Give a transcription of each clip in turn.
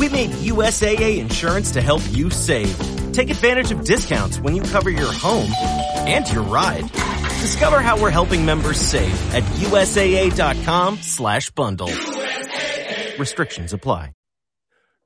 We made USAA insurance to help you save. Take advantage of discounts when you cover your home and your ride. Discover how we're helping members save at USAA.com slash bundle. Restrictions apply.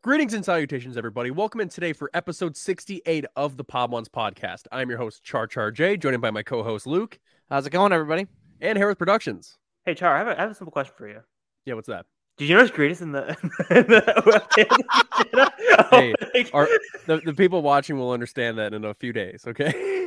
Greetings and salutations, everybody. Welcome in today for episode 68 of the Podwans podcast. I'm your host, Char Char J, joined by my co host, Luke, How's it going, everybody? and Hereth Productions. Hey Char, I have, a, I have a simple question for you. Yeah, what's that? Did you notice Gretus in the, in the Hey, Our, the, the people watching will understand that in a few days, okay?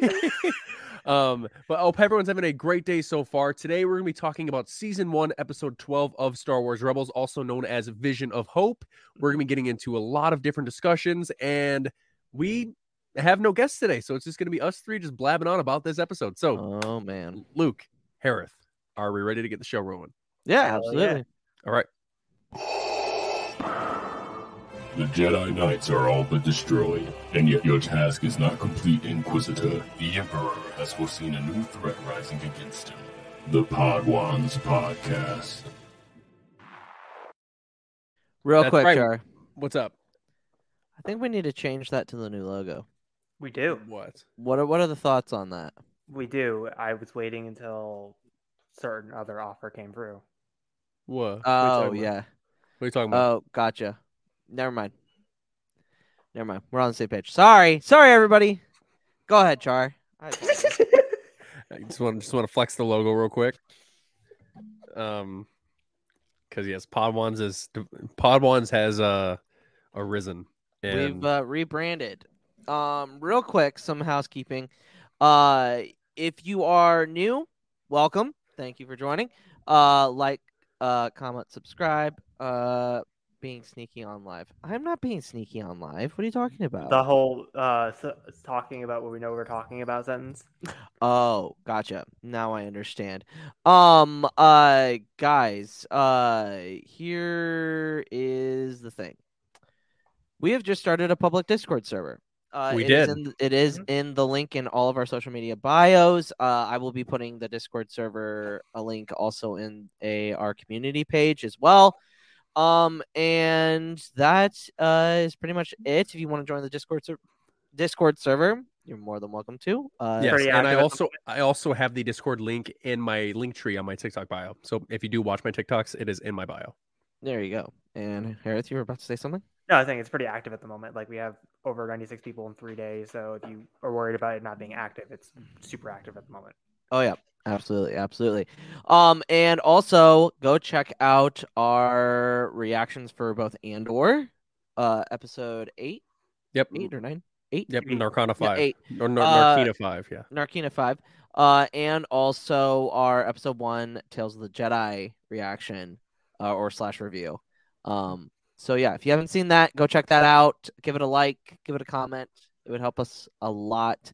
um, but I hope everyone's having a great day so far. Today, we're going to be talking about season one, episode 12 of Star Wars Rebels, also known as Vision of Hope. We're going to be getting into a lot of different discussions, and we have no guests today. So it's just going to be us three just blabbing on about this episode. So, Oh man, Luke, Harith, are we ready to get the show rolling? yeah, Hell yeah. absolutely. All right. The Jedi Knights are all but destroyed, and yet your task is not complete, Inquisitor. The Emperor has foreseen a new threat rising against him. The Podwans Podcast. Real That's quick, right. Char. What's up? I think we need to change that to the new logo. we do, What? What are what are the thoughts on that? we do. I was waiting until certain other offer came through. What? Oh talking about? yeah. What are you talking about? Oh, gotcha. Never mind. Never mind. We're on the same page. Sorry, sorry, everybody. Go ahead, Char. I- I just want just want to flex the logo real quick. Um, because yes, Podwans is Podwans has uh arisen. And We've uh, rebranded. Um, real quick, some housekeeping. Uh, if you are new, welcome. Thank you for joining. Uh, like, uh, comment, subscribe. Uh, being sneaky on live. I'm not being sneaky on live. What are you talking about? The whole uh, talking about what we know we're talking about sentence. Oh, gotcha. Now I understand. Um, uh, guys, uh, here is the thing. We have just started a public Discord server. Uh, We it is did. in- it is in the link in all of our social media bios. Uh, I will be putting the Discord server a link also in a our community page as well. Um, and that uh is pretty much it. If you want to join the Discord ser- Discord server, you're more than welcome to. Uh, yes, and I active at the also I also have the Discord link in my link tree on my TikTok bio. So if you do watch my TikToks, it is in my bio. There you go. And Harith, you were about to say something? No, I think it's pretty active at the moment. Like we have over 96 people in three days. So if you are worried about it not being active, it's super active at the moment. Oh yeah, absolutely, absolutely. Um, and also go check out our reactions for both Andor, uh, episode eight, Yep. eight or nine, eight, Yep. Eight. Narkina Yeah, five. eight. Or Nar- Uh, Narkina five. Yeah. Narkina five, uh, and also our episode one Tales of the Jedi reaction, uh, or slash review. Um, so yeah, if you haven't seen that, go check that out. Give it a like, give it a comment. It would help us a lot.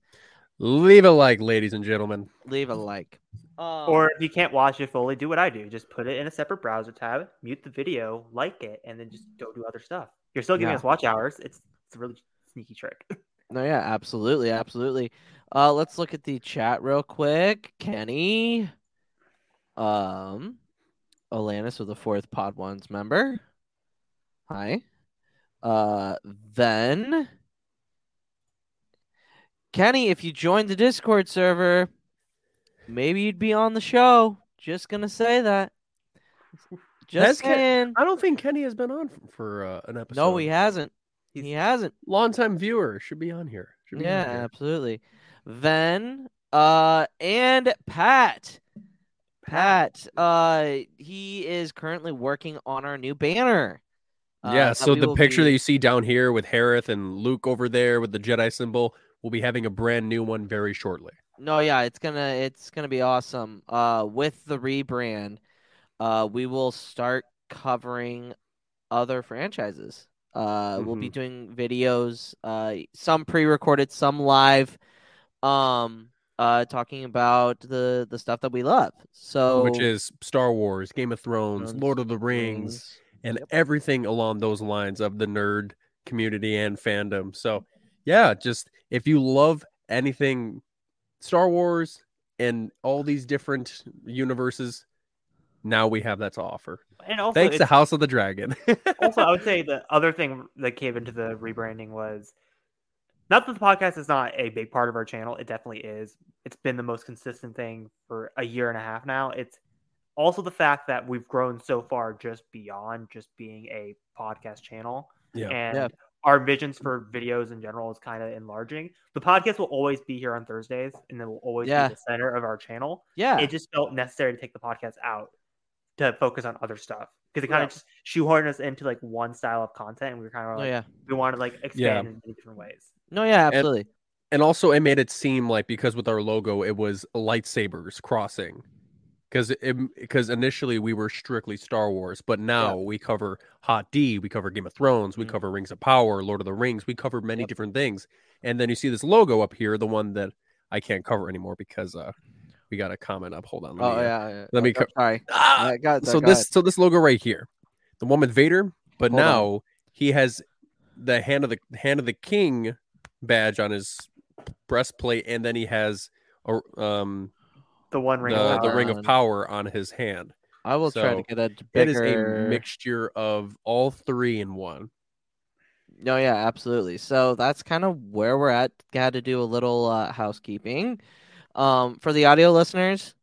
Leave a like, ladies and gentlemen. Leave a like. Um, Or if you can't watch it fully, do what I do. Just put it in a separate browser tab, mute the video, like it, and then just go do other stuff. You're still giving Yeah. us watch hours. It's it's a really sneaky trick. No, yeah, absolutely, absolutely. Uh, let's look at the chat real quick. Kenny, um, Alanis with the fourth Podwans member. Hi. Uh, then Kenny, if you joined the Discord server, maybe you'd be on the show. Just gonna say that. Just Ken- I don't think Kenny has been on for, for uh, an episode. No, he hasn't. He hasn't. Longtime viewer should be on here. Be on Yeah, here. absolutely. Then uh and Pat. Pat, uh he is currently working on our new banner. Uh, yeah, that so the picture that you see down here with Harith and Luke over there with the Jedi symbol, we'll be having a brand new one very shortly. No, yeah, it's to it's to be awesome. Uh with the rebrand, uh we will start covering other franchises. Uh we'll be Mhm. doing videos, uh some pre-recorded, some live um uh talking about the the stuff that we love. So Which is Star Wars, Game of Thrones, Thrones, Lord of the Rings, and Yep. everything along those lines of the nerd community and fandom. So, mm-hmm. yeah, just if you love anything Star Wars and all these different universes, now we have that to offer. And also, Thanks to House of the Dragon. also, I would say the other thing that came into the rebranding was not that the podcast is not a big part of our channel. It definitely is. It's been the most consistent thing for a year and a half now. It's also the fact that we've grown so far just beyond just being a podcast channel. Yeah. And Yeah. our visions for videos in general is kind of enlarging. The podcast will always be here on Thursdays and it will always Yeah. be the center of our channel Yeah. it just felt necessary to take the podcast out to focus on other stuff because it kind Yeah. of just shoehorned us into like one style of content and we were kind of oh like yeah. we wanted to like expand Yeah. in many different ways No, yeah, absolutely. and also it made it seem like because with our logo it was lightsabers crossing because because initially we were strictly star wars but now we cover hot d we cover game of thrones we Mhm. cover rings of power lord of the rings we cover many Yep. different things and then you see this logo up here the one that i can't cover anymore because uh we got a comment up hold on let oh me, uh, yeah, yeah. let me Oh, co- sorry. ah! Yeah, go- so this so this logo right here the one with vader but Hold on. now he has the hand of the hand of the king badge on his breastplate and then he has a, um the one ring the, of the ring of power on his hand I will try to so get a it is bigger. a mixture of all three in one No, yeah, absolutely. So that's kind of where we're at. Got to do a little uh, housekeeping. Um, for the audio listeners,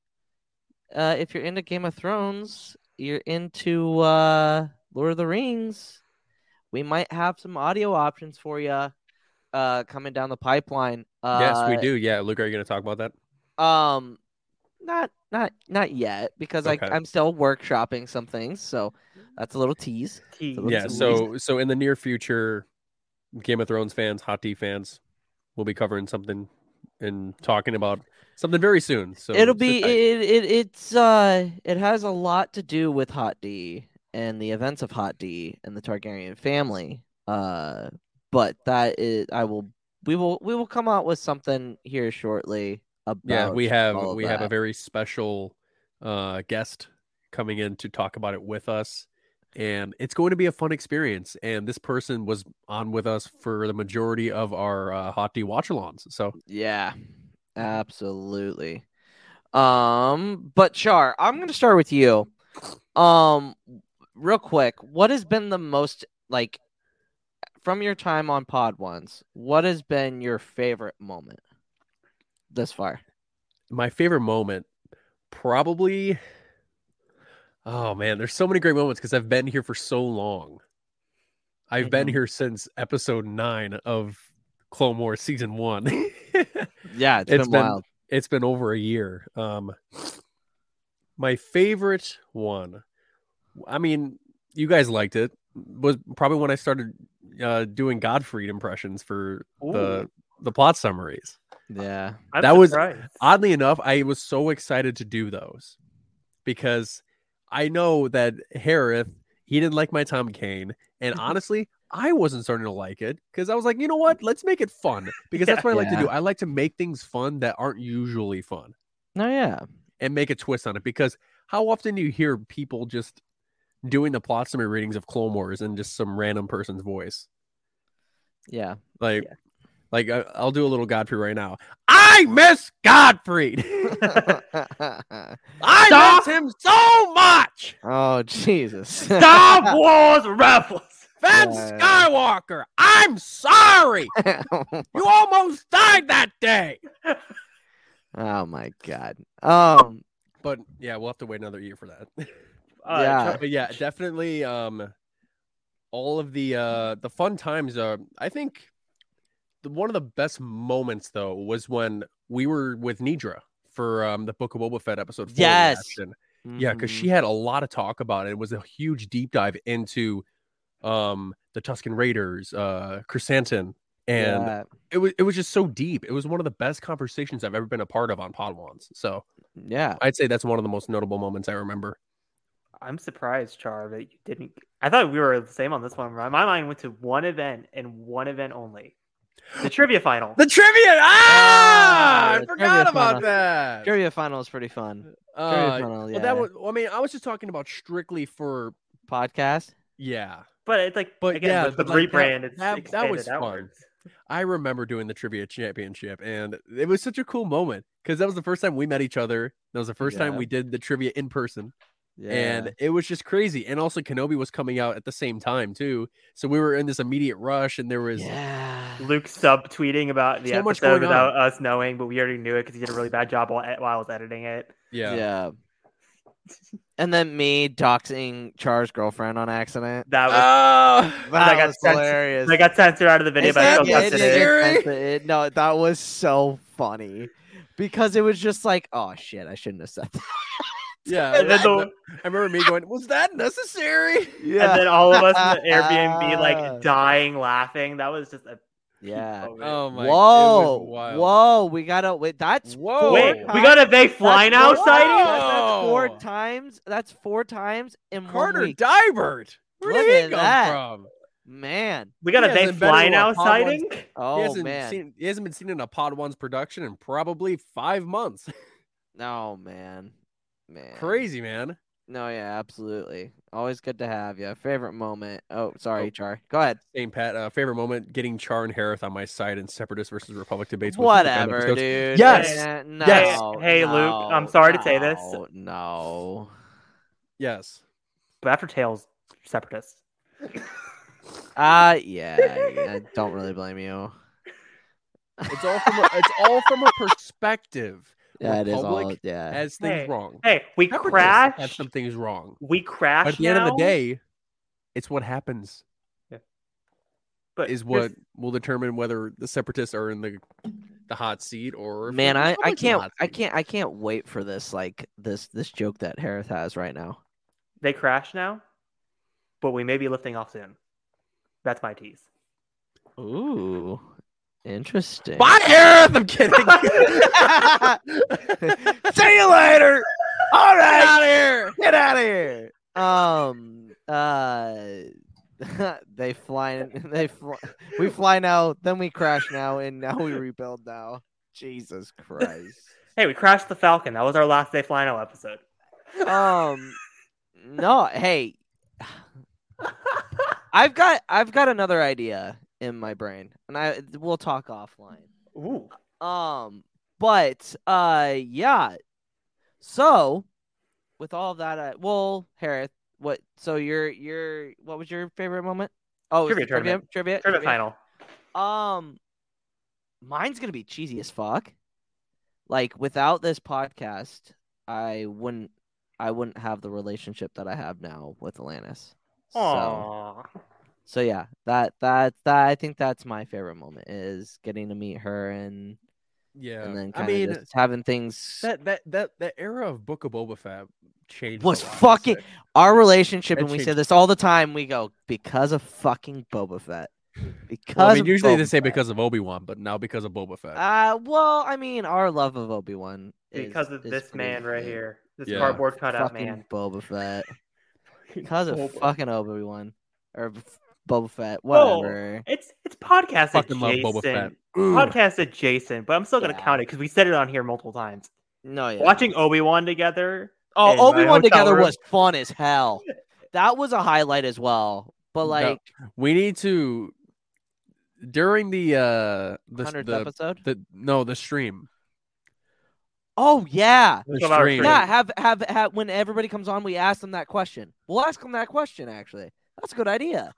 uh, if you're into Game of Thrones, you're into uh, Lord of the Rings, we might have some audio options for you uh, coming down the pipeline. Uh, yes we do yeah luke are you going to talk about that Um, not not not yet because Okay. I I'm still workshopping some things. So that's a little tease. T. So let's yeah at so so in the near future game of thrones fans Hot D fans will be covering something and talking about something very soon so It'll be it, it it's uh it has a lot to do with Hot D and the events of Hot D and the Targaryen family. Uh but that is I will we will we will come out with something here shortly about yeah we have we have a very special uh guest coming in to talk about it with us and it's going to be a fun experience and this person was on with us for the majority of our uh, hot D watch-alongs so Yeah. Absolutely. Um but Char, I'm going to start with you. Um real quick, what has been the most like from your time on Podwans, what has been your favorite moment this far? my favorite moment probably oh man there's so many great moments because i've been here for so long i've been Mhm. here since episode nine of clone wars season one Yeah, it's It's been been- wild. it's been over a year um my favorite one i mean you guys liked it was probably when i started uh doing Godfrey impressions for the the plot summaries Yeah. I'm that was- oddly enough, I was so excited to do those because I know that Harith he didn't like my Tom Kane, and mm-hmm. honestly, I wasn't starting to like it because I was like, you know what? Let's make it fun because that's what I like to do. I like to make things fun that aren't usually fun No, yeah. and make a twist on it because how often do you hear people just doing the plot summary readings of Clone Wars in just some random person's voice? Yeah. Like, Yeah. Like I, I'll do a little Godfrey right now. I miss Godfrey. I Stop! miss him so much. oh, Jesus. Star Wars Rebels. Ben Yeah. Skywalker, I'm sorry. You almost died that day. oh my god. Um But yeah, we'll have to wait another year for that. Uh, Yeah. but yeah, definitely um all of the uh the fun times are I think the, one of the best moments though was when we were with Nidra for um the Book of Boba Fett episode 4 Yes. reaction. Yeah, because she had a lot of talk about it. It was a huge deep dive into um the Tusken Raiders, uh Chrysanthemum, and Yeah. it was it was just so deep. It was one of the best conversations I've ever been a part of on Podwans. So yeah. I'd say that's one of the most notable moments I remember. I'm surprised, Char, that you didn't. I thought we were the same on this one. My my mind went to one event and one event only. The trivia final. The trivia! Ah, Ah, I forgot about final. that. Trivia final is pretty fun. Uh, Trivia final, yeah. well, that was. I mean, I was just talking about strictly for Podcast. yeah. But it's like, But again, yeah, the, the but like that- rebrand. it's that- that expanded was fun. I remember doing the trivia championship, and it was such a cool moment because that was the first time we met each other. That was the first time we did the trivia in person. And it was just crazy. And also, Kenobi was coming out at the same time too, so we were in this immediate rush, and there was yeah. Luke subtweeting about the So much episode going without us knowing, but we already knew it because he did a really bad job while, while I was editing it. yeah, Yeah. And then me doxing Char's girlfriend on accident. That was Oh, That got was censored- hilarious. they got censored out of the video, Is but I that still the posted idea? it. It- it- no, that was so funny because it was just like, oh shit, I shouldn't have said that. Yeah. And then I, the- I remember me going, "Was that necessary?" Yeah, And then all of us in the Airbnb like dying laughing. That was just a yeah. moment. Oh my! Whoa, whoa, we gotta wait. That's Whoa. four Wait, we got a they fly that's now four- sighting? That's four times. That's four times in one Carter week. Dybert. Where Look did he come that. from? Man, We got He a big fly now sighting? Oh, he oh hasn't man, seen. He hasn't been seen in a Pod One's production in probably five months. oh man, man, Crazy man. No, yeah, absolutely. Always good to have you. Favorite moment. Oh, sorry, Oh. Char. Go ahead. Same Pat. Uh, favorite moment: getting Char and Harith on my side in Separatist versus Republic debates. with the fan Whatever, dude. Yes. Eh, No, Yes. Hey, Luke, I'm sorry to say this. no, No. Yes. But after Tails, separatists. Uh yeah, yeah, I don't really blame you. It's all from a, it's all from a perspective. Yeah, it is all yeah. Has things Hey, wrong. Hey, we Separatists crash. Have some things wrong. We crash. But at the end of the day, it's what happens Yeah. but is what will determine whether the separatists are in the the hot seat or Man, I, I Republic's in the can't I can't I can't wait for this like this this joke that Harith has right now. they crash now, but we may be lifting off soon. That's my tease. Ooh. Interesting. Bye, Harith. I'm kidding. See you later. All right. Get out of here. Get out of here. Um. Uh. they fly. They fly. We fly now. Then we crash now, and now we rebuild now. Jesus Christ. Hey, we crashed the Falcon. That was our last day flying out episode. Um. No. Hey. I've got. I've got another idea in my brain, and I we'll talk offline. Ooh. Um, but uh, yeah. So, with all that, uh, well, Harith, what? So your your what was your favorite moment? Oh, Trivia trivia, tournament. trivia, Tournament trivia. final. Um, mine's gonna be cheesy as fuck. Like without this podcast, I wouldn't. I wouldn't have the relationship that I have now with Alanis. Aww. so yeah, that that that I think that's my favorite moment is getting to meet her and Yeah. and then I kind mean, of just having things. that that that that era of Book of Boba Fett changed. Was a lot, I'd fucking- say. Our relationship, That and we say this all the time. We go because of fucking Boba Fett. Because Well, I mean, of usually they say Fett. because of Obi Wan, but now because of Boba Fett. Uh, well, I mean, our love of Obi Wan Because of this man right here. This Yeah. cardboard cutout fucking man. Boba Fett. Because of Boba. fucking Obi Wan or Boba Fett, Whoa. whatever. It's it's podcast Fucking love adjacent. Boba Fett. Podcast adjacent, but I'm still gonna Yeah. count it because we said it on here multiple times. No, yeah. Watching Obi Wan together. Oh, Obi Wan together room. was fun as hell. That was a highlight as well. But No. like We need to during the uh the hundredth the, episode. the no the stream. Oh yeah, The 12 hour stream. stream. yeah. Have have have when everybody comes on, we ask them that question. We'll ask them that question. Actually, that's a good idea.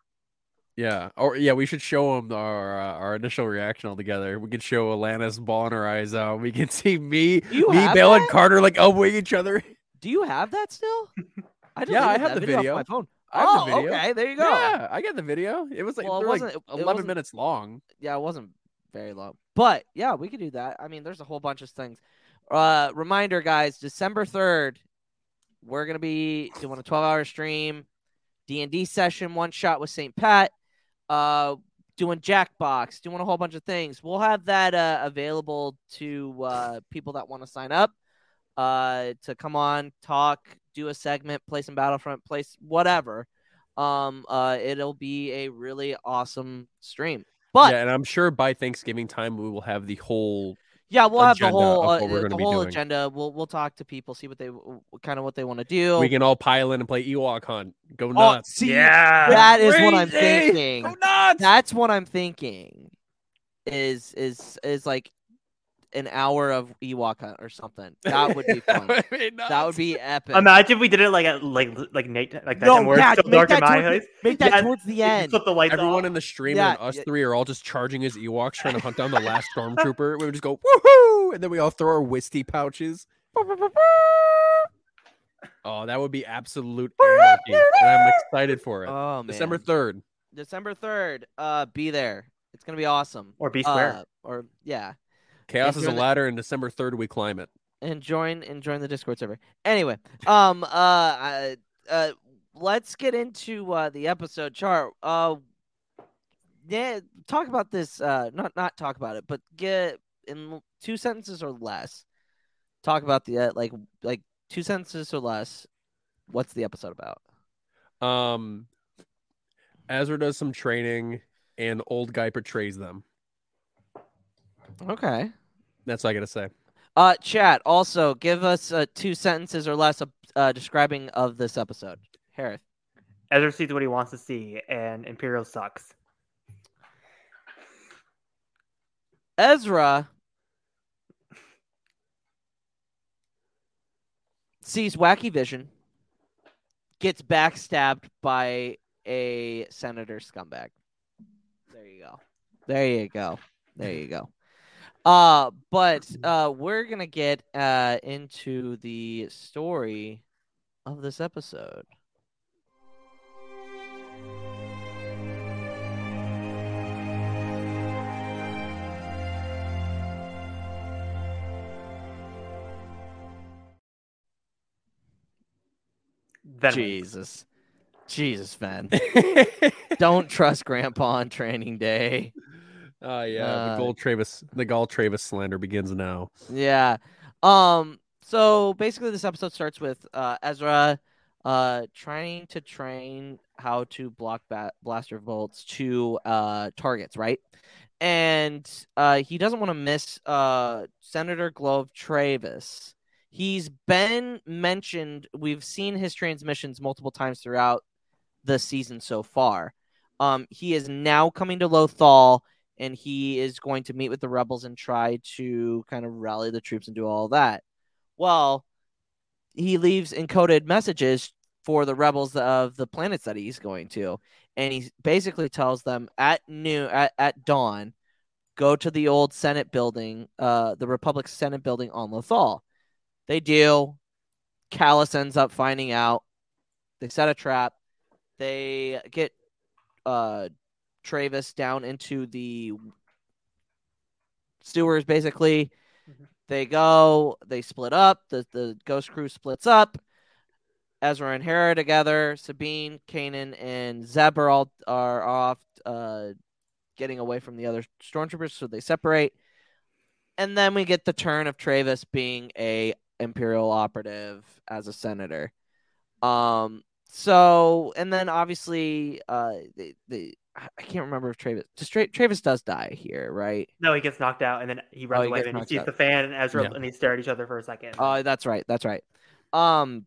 Yeah, or yeah, we should show them our uh, our initial reaction all together. We could show Alanis bawling her eyes out. We can see me, me, Bale, and? Carter like elbowing each other. Do you have that still? I Yeah, I have the video, video. my phone. I have oh, the video. okay. There you go. Yeah, I got the video. It was like Well, it like wasn't- it eleven minutes long. yeah, it wasn't very long. But yeah, we could do that. I mean, there's a whole bunch of things. Uh reminder guys, December 3rd, we're going to be doing a 12-hour stream, D&D session, one shot with St. Pat, uh doing Jackbox, doing a whole bunch of things. We'll have that uh, available to uh people that want to sign up uh to come on, talk, do a segment, play some Battlefront, play s- whatever. Um uh it'll be a really awesome stream. But yeah, and I'm sure by Thanksgiving time we will have the whole. Yeah, we'll have the whole uh, the whole doing. agenda. We'll we'll talk to people, see what they kind of what they want to do. We can all pile in and play Ewok Hunt. Go Oh, nuts! see, Yeah. that is what I'm thinking. Go nuts! That's what I'm thinking. Is is is like an hour of Ewok hunt or something. That would be fun. That would be that would be epic. Imagine if we did it like at like like Nate like that no, time where yeah, still make dark in that, my towards, the- make that Yeah, towards the end. Flip the lights Everyone off. in the stream Yeah, and us yeah. three are all just charging his Ewoks, trying to hunt down the last stormtrooper. We would just go woohoo, and then we all throw our Wisty pouches. Oh, that would be absolute anarchy, and I'm excited for it. Oh December third. December third. Uh, be there. It's gonna be awesome. Or be square. Uh, or yeah, Chaos is a Enjoy the- ladder, and December third we climb it. and join and join the Discord server. Anyway, um, uh, uh, uh let's get into uh the episode chart. Uh, yeah, talk about this. Uh, not not talk about it, but get in two sentences or less. Talk about the uh, like like two sentences or less. What's the episode about? Um, Ezra does some training, and old guy portrays them. Okay. That's all I gotta say. Uh, chat. Also, give us uh, two sentences or less uh, describing of this episode. Harith. Ezra sees what he wants to see, and Imperial sucks. Ezra sees wacky vision, gets backstabbed by a senator scumbag. There you go. There you go. There you go. Uh, but uh, we're gonna get uh into the story of this episode. Then Jesus, Jesus, man, don't trust Grandpa on training day. Oh yeah, Uh, the Gall Trayvis, the Gall Trayvis slander begins now. Yeah. Um. So basically, this episode starts with uh, Ezra uh, trying to train how to block ba- blaster bolts to uh, targets, right? And uh, he doesn't want to miss uh, Senator Gall Trayvis. He's been mentioned. We've seen his transmissions multiple times throughout the season so far. Um, he is now coming to Lothal and he is going to meet with the rebels and try to kind of rally the troops and do all that. Well, he leaves encoded messages for the rebels of the planets that he's going to, and he basically tells them at noon at, at dawn, go to the old Senate building, uh, the Republic Senate building on Lothal. They do. Kallus ends up finding out. They set a trap. They get uh Trayvis down into the sewers basically. Mhm. They go, they split up, the the ghost crew splits up. Ezra and Hera together, Sabine, Kanan, and Zeb are all are off uh getting away from the other stormtroopers, so they separate. And then we get the turn of Trayvis being a Imperial operative as a senator. Um so and then obviously uh the, the I I can't remember if Trayvis just Tra- Trayvis does die here, right? no, he gets knocked out, and then he runs Oh, he away, and he sees out. the fan and Ezra, Yeah. and they stare at each other for a second. Oh, that's right. That's right. Um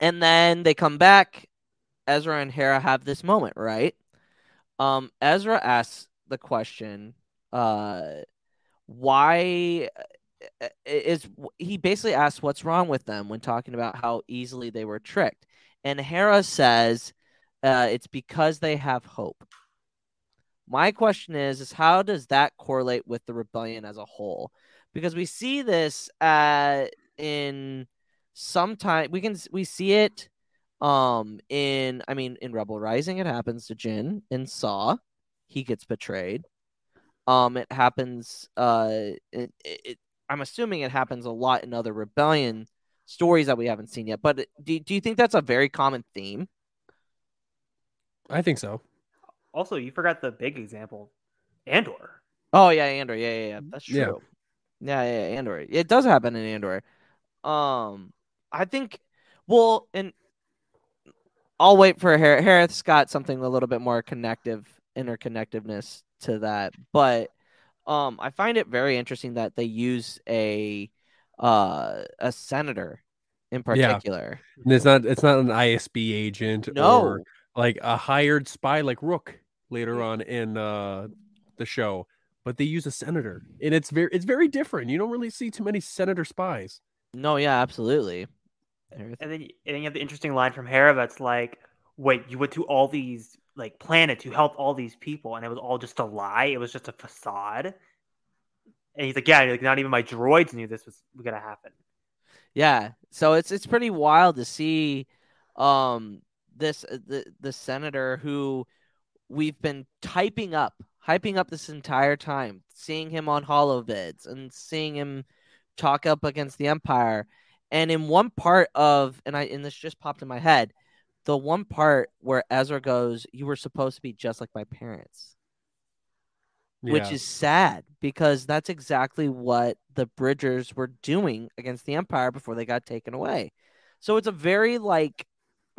And then they come back. Ezra and Hera have this moment, right? Um, Ezra asks the question, uh, why uh, is he basically asks what's wrong with them when talking about how easily they were tricked, and Hera says, uh, it's because they have hope. My question is, is how does that correlate with the rebellion as a whole? because we see this uh in sometime we can we see it um in I mean in Rebel Rising it happens to Jyn in Saw he gets betrayed um it happens uh it, it, I'm assuming it happens a lot in other rebellion stories that we haven't seen yet but do, do you think that's a very common theme I think so. Also, you forgot the big example, Andor. Oh yeah, Andor. Yeah, yeah, yeah. That's true. Yeah. Yeah, yeah, yeah, Andor. It does happen in Andor. Um, I think. Well, and I'll wait for Har- Harith got something a little bit more connective, interconnectiveness to that. But um, I find it very interesting that they use a uh a senator in Yeah. particular. And it's not it's not an ISB agent No. or like a hired spy like Rukh later on in uh the show, but they use a senator, and it's very it's very different. You don't really see too many senator spies. No, yeah, absolutely. Harith- And then, and then you have the interesting line from Hera that's like, "Wait, you went to all these like planets to help all these people, and it was all just a lie. It was just a facade." And he's like, "Yeah, like not even my droids knew this was gonna happen." Yeah, so it's it's pretty wild to see um this uh, the the senator who we've been typing up, hyping up this entire time, seeing him on holovids and seeing him talk up against the empire. And in one part of and I and this just popped in my head, the one part where Ezra goes, "You were supposed to be just like my parents." which is sad because that's exactly what the Bridgers were doing against the Empire before they got taken away. So it's a very like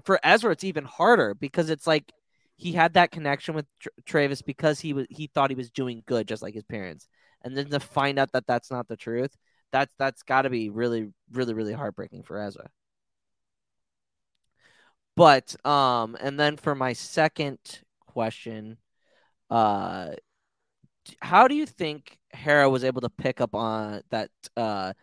for Ezra, it's even harder because it's like he had that connection with Tra- Trayvis because he was he thought he was doing good just like his parents, and then to find out that that's not the truth, that's that's got to be really really really heartbreaking for Ezra. But um, and then for my second question, uh, how do you think Hera was able to pick up on that uh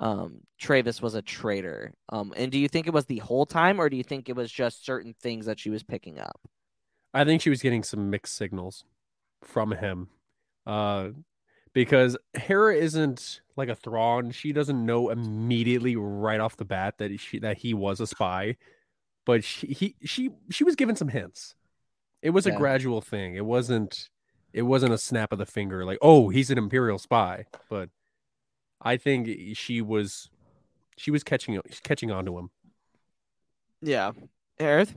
um Trayvis was a traitor? Um and do you think it was the whole time or do you think it was just certain things that she was picking up? I think she was getting some mixed signals from him. Uh because Hera isn't like a Thrawn. She doesn't know immediately right off the bat that she that he was a spy. But she he she she was given some hints. It was Yeah. a gradual thing. It wasn't it wasn't a snap of the finger like, "Oh, he's an imperial spy." But I think she was she was catching catching on to him. Yeah. Harith?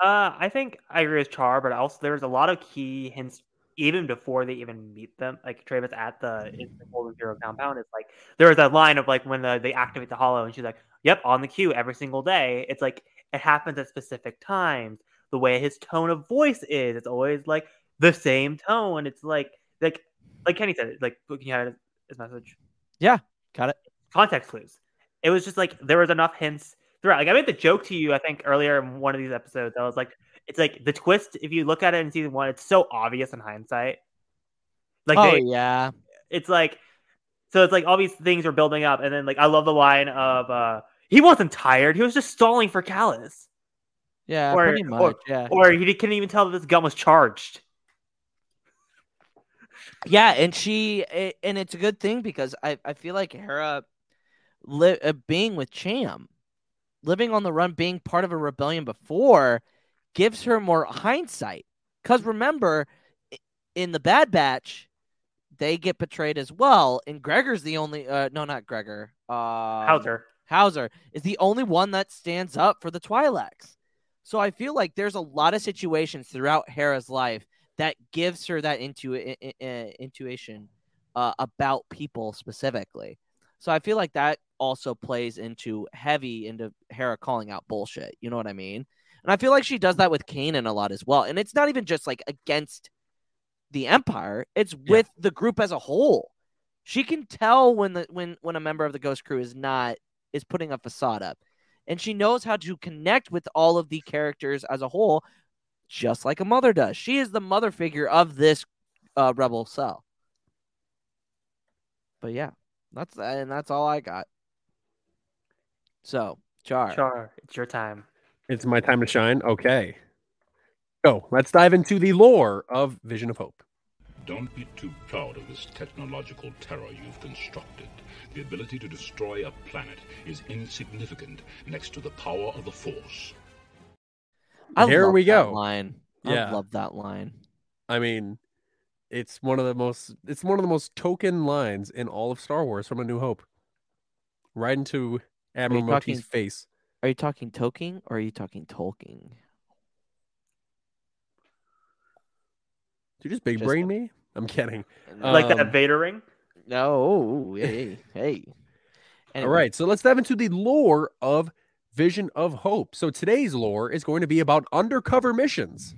Uh, I think I agree with Char, but also there's a lot of key hints even before they even meet them. Like Trayvis at the, in mm. the Golden Zero compound, it's like there was that line of like when the, they activate the hollow, and she's like, "Yep, on the queue every single day." It's like it happens at specific times. The way his tone of voice is, it's always like the same tone. It's like like like Kenny said, like can you have his message? Yeah, got it. context clues. It was just like there was enough hints throughout. Like I made the joke to you, I think earlier in one of these episodes. I was like, it's like the twist. If you look at it in season one, it's so obvious in hindsight. Like oh they, yeah. it's like, so it's like all these things are building up, and then like I love the line of, uh he wasn't tired. He was just stalling for Kallus, Yeah, or- pretty or- yeah. or he couldn't even tell that this gun was charged. Yeah, and she and it's a good thing because I I feel like Hera li- uh, being with Cham, living on the run, being part of a rebellion before gives her more hindsight. Cuz remember in the Bad Batch they get betrayed as well and Gregor's the only uh no not Gregor. Um, Howzer. Howzer is the only one that stands up for the Twi'leks. So I feel like there's a lot of situations throughout Hera's life that gives her that intu- intuition uh, about people specifically. So I feel like that also plays into heavy into Hera calling out bullshit. You know what I mean? And I feel like she does that with Kanan a lot as well. And it's not even just like against the Empire; it's with the group as a whole. She can tell when the when when a member of the Ghost Crew is not is putting a facade up, and she knows how to connect with all of the characters as a whole, just like a mother does. She is the mother figure of this uh, rebel cell. But yeah, that's and that's all I got. So, Char. Char, it's your time. It's my time to shine. Okay. So let's dive into the lore of Vision of Hope. Don't be too proud of this technological terror you've constructed. The ability to destroy a planet is insignificant next to the power of the Force. I There love we that go. Line. Yeah. I love that line. I mean, it's one of the most it's one of the most token lines in all of Star Wars from A New Hope. Right into Admiral Motti's talking- face. Are you talking Tolkien or are you talking Tolkien? Did you just big Just- brain me? I'm kidding. like Um, that Vader ring. No, hey, hey. All Anyway, right, so let's dive into the lore of Vision of Hope. So today's lore is going to be about undercover missions.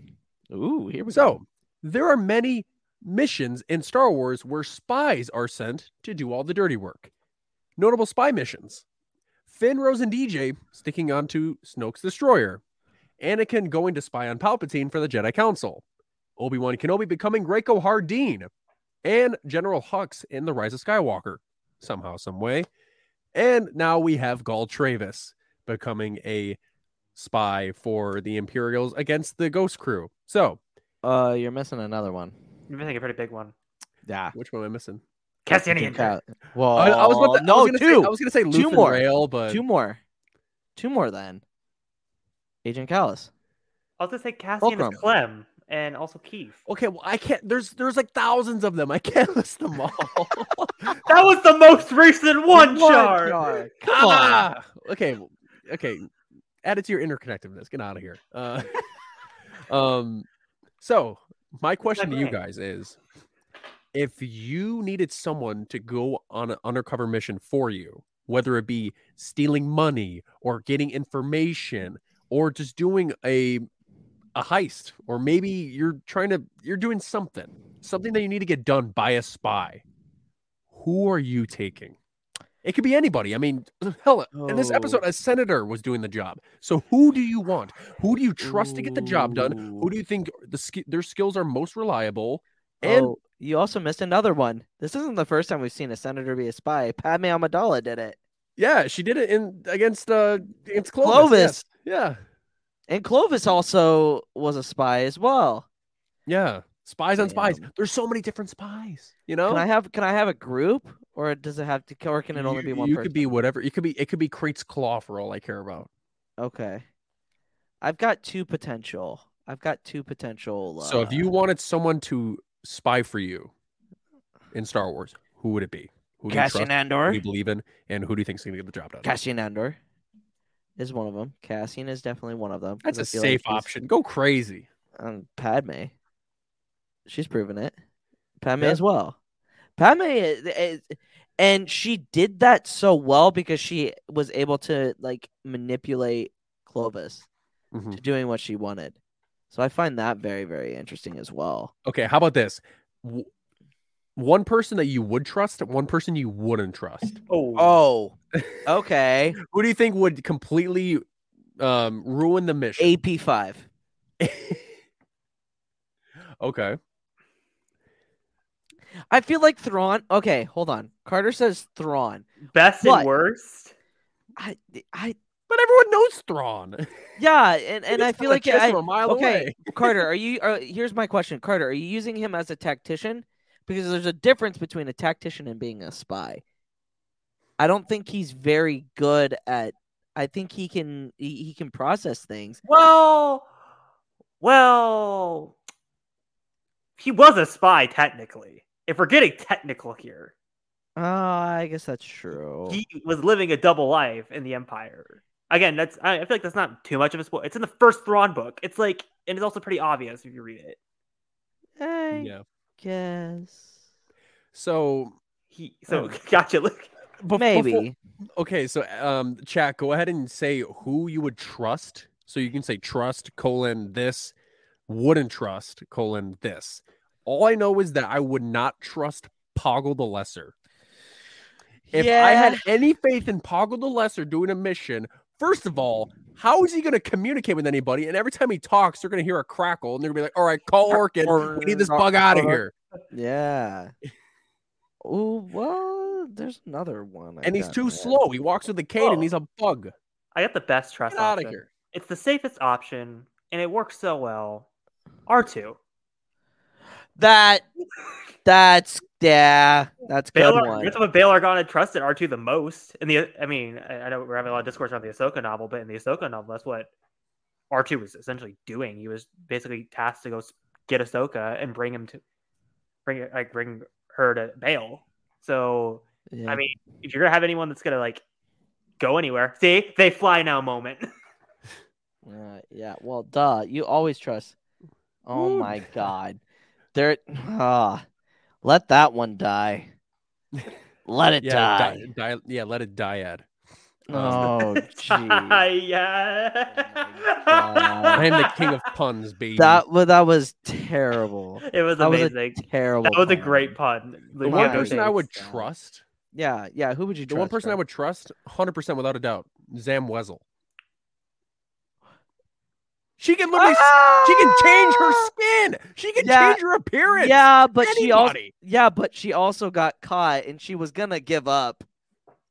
Ooh, here we go. So there are many missions in Star Wars where spies are sent to do all the dirty work. Notable spy missions Finn, Rose, and DJ sticking onto Snoke's destroyer, Anakin going to spy on Palpatine for the Jedi Council, Obi Wan Kenobi becoming Rako Hardeen, and General Hux in The Rise of Skywalker, somehow, some way. And now we have Gall Trayvis becoming a spy for the Imperials against the Ghost Crew. So, uh, you're missing another one. You're missing a pretty big one. Yeah. which one am I missing? Cassian Agent Andor. Cal- Well, I, I was about to, no, I was gonna two, Say, I was gonna say Luthen more. Rael, but two more, two more. Then Agent Kallus. I was gonna say Cassian Fulcrum. is Clem and also Keith. okay, well, I can't. There's there's like thousands of them. I can't list them all. That was the most recent one, Char. Char. Come on. Ah! Okay, okay. Add it to your interconnectedness. Get out of here. Uh, um, so my question to you guys is: If you needed someone to go on an undercover mission for you, whether it be stealing money or getting information or just doing a a heist, or maybe you're trying to you're doing something, something that you need to get done by a spy, who are you taking? It could be anybody. I mean, hell, in this episode, Oh. a senator was doing the job. So who do you want? Who do you trust to get the job done? Who do you think the their skills are most reliable? And oh, you also missed another one. This isn't the first time we've seen a senator be a spy. Padme Amidala did it, yeah, she did it in against uh against Clovis. Clovis. yes. Yeah, and Clovis also was a spy as well. yeah. Spies on spies. There's so many different spies. You know. Can I have can I have a group or does it have to or can it only you, be one you person? could be whatever. It could be. It could be Crate's claw for all I care about. Okay. I've got two potential. I've got two potential. So if uh, you wanted someone to spy for you in Star Wars, who would it be? Who do you Cassian trust? Who Andor, do you believe in? And who do you think's gonna get the job done? Cassian Andor is one of them. Cassian is definitely one of them. That's a feel like safe option. Go crazy. Um, Padme, she's proven it. Padme Yeah. as well. Padme, is, is- and she did that so well because she was able to like manipulate Clovis Mhm. to doing what she wanted. So I find that very, very interesting as well. Okay, how about this? W- One person that you would trust, one person you wouldn't trust. Oh, Oh, okay. Who do you think would completely um, ruin the mission? AP five. okay. I feel like Thrawn. Okay, hold on. Carter says Thrawn. best What? and worst. I, I, But everyone knows Thrawn. yeah, and, and I feel like kiss I, mile okay, away. Carter, are you? Are, here's my question, Carter. Are you using him as a tactician? Because there's a difference between a tactician and being a spy. I don't think he's very good at. I think he can he, he can process things. Well, well, he was a spy technically. If we're getting technical here, Oh, I guess that's true. he was living a double life in the Empire. Again, that's I I feel like that's not too much of a spoil. It's in the first Thrawn book. It's like, and it's also pretty obvious if you read it. I Yeah. guess So He so Oh. gotcha. Look, bef- maybe. before- okay, so um, chat. Go ahead and say who you would trust. So you can say trust colon this, wouldn't trust colon this. All I know is that I would not trust Poggle the Lesser. If I had any faith in Poggle the Lesser doing a mission, first of all, how is he going to communicate with anybody? And every time he talks, they're going to hear a crackle and they're going to be like, all right, call Orchid. We need this uh, bug out of uh-huh. here. Yeah. Oh well, there's another one. I And he's too there. slow. He walks with a cane and Oh. he's a bug. I got the best trust Get out of here. It's the safest option, and it works so well. R two. That That's yeah, that's a good Bail, one. that's what Bail Organa trusted R2 the most. In the, I mean, I, I know we're having a lot of discourse on the Ahsoka novel, but in the Ahsoka novel, that's what R2 was essentially doing. He was basically tasked to go get Ahsoka and bring him to bring like bring her to Bail. So Yeah. I mean, if you're gonna have anyone that's gonna like go anywhere, see, they fly now moment. Uh, yeah, well, duh. You always trust. Oh Woo. my god, there. Ah, let that one die. Let it Yeah, die. di- di- yeah, let it die. dyad. Um, oh, gee. yeah. I am the king of puns, baby. That wa- that was terrible. It was That was a amazing. terrible. that was a great pun. the one person I would trust, Yeah, yeah. Who would you? the one trust, person I would trust, hundred percent without a doubt, Zam Wesell. She can literally, she can change her skin. She can Yeah, change her appearance. Yeah, but she also yeah, but she also got caught, and she was gonna give up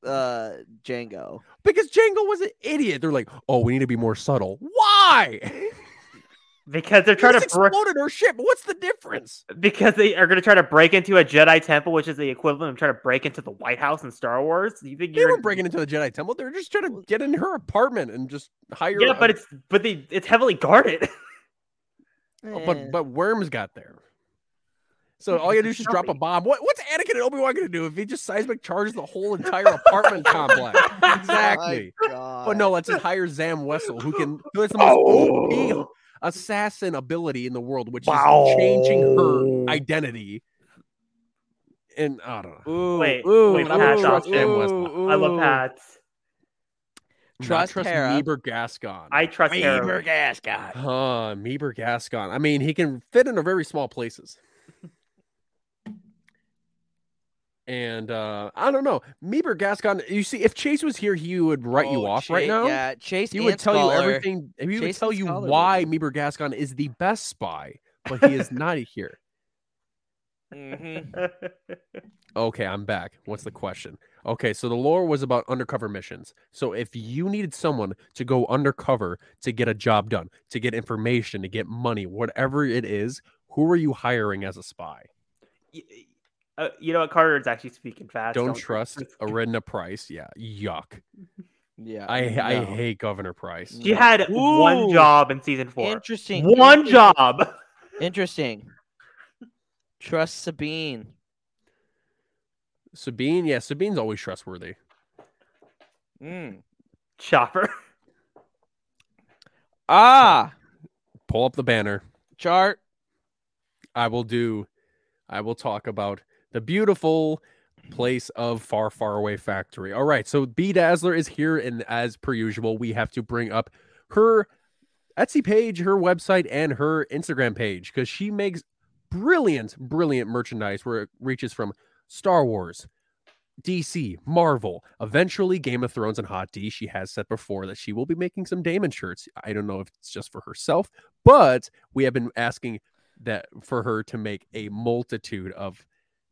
uh Jango. because Jango was an idiot. They're like, oh, we need to be more subtle. Why? because they're trying to break exploded her ship. What's the difference? because they are going to try to break into a Jedi temple, which is the equivalent of trying to break into the White House in Star Wars. You think They you're weren't breaking into the Jedi Temple. They're just trying to get in her apartment and just hire. Yeah, a- but it's but they it's heavily guarded. Oh, Eh. but but Worms got there. So all you do is just drop a bomb. What what's Anakin and Obi Wan gonna do if he just seismic charges the whole entire apartment complex? Exactly. Oh But no, let's just hire Zam Wesell, who can who has the most OP assassin ability in the world, which is changing her identity. And I don't know. Ooh, Wait, ooh, wait, I'm Pat's trust option. Zam Wesell. I love ooh. Pat. Trust trust Hera. Mieber Gascon. I trust Hera. Gascon. Huh, Mieber Gascon. I mean, he can fit into very small places. And uh I don't know. Mieber Gascon, you see, if Chase was here, he would write you Oh, off right now. Yeah, Chase. He would and tell you everything. He would tell you Scholar why be- Mieber Gascon is the best spy, but he is not here. Mhm. Okay, I'm back. What's the question? Okay, so the lore was about undercover missions. So if you needed someone to go undercover to get a job done, to get information, to get money, whatever it is, who are you hiring as a spy? Y- uh, you know what? Carter is actually speaking fast. Don't trust Arihnda Pryce. Yeah, yuck. Yeah, I I hate Governor Pryce. She had one job in season four. Interesting. One interesting, job. Interesting. Trust Sabine. Sabine, yeah, Sabine's always trustworthy. Mm. Chopper. Ah, Pull up the banner. chart. I will do. I will talk about the beautiful place of far, far away factory. All right, so B Dazzler is here, and as per usual, we have to bring up her Etsy page, her website, and her Instagram page because she makes brilliant, brilliant merchandise where it reaches from Star Wars, DC, Marvel, eventually Game of Thrones, and Hot D. She has said before that she will be making some Damon shirts. I don't know if it's just for herself, but we have been asking that for her to make a multitude of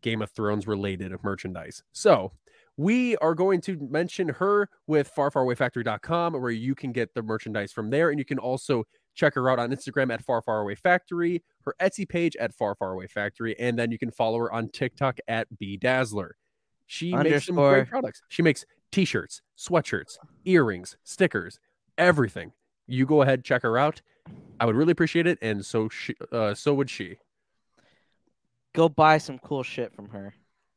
Game of Thrones related merchandise. So we are going to mention her with farfarawayfactory.com where you can get the merchandise from there. And you can also check her out on Instagram at Far Far Away Factory, her Etsy page at Far Far Away Factory, and then you can follow her on TikTok at B Dazzler. She makes some Underscore. great products. She makes t-shirts, sweatshirts, earrings, stickers, everything. You go ahead, check her out. I would really appreciate it, and so she, uh, so would she. Go buy some cool shit from her.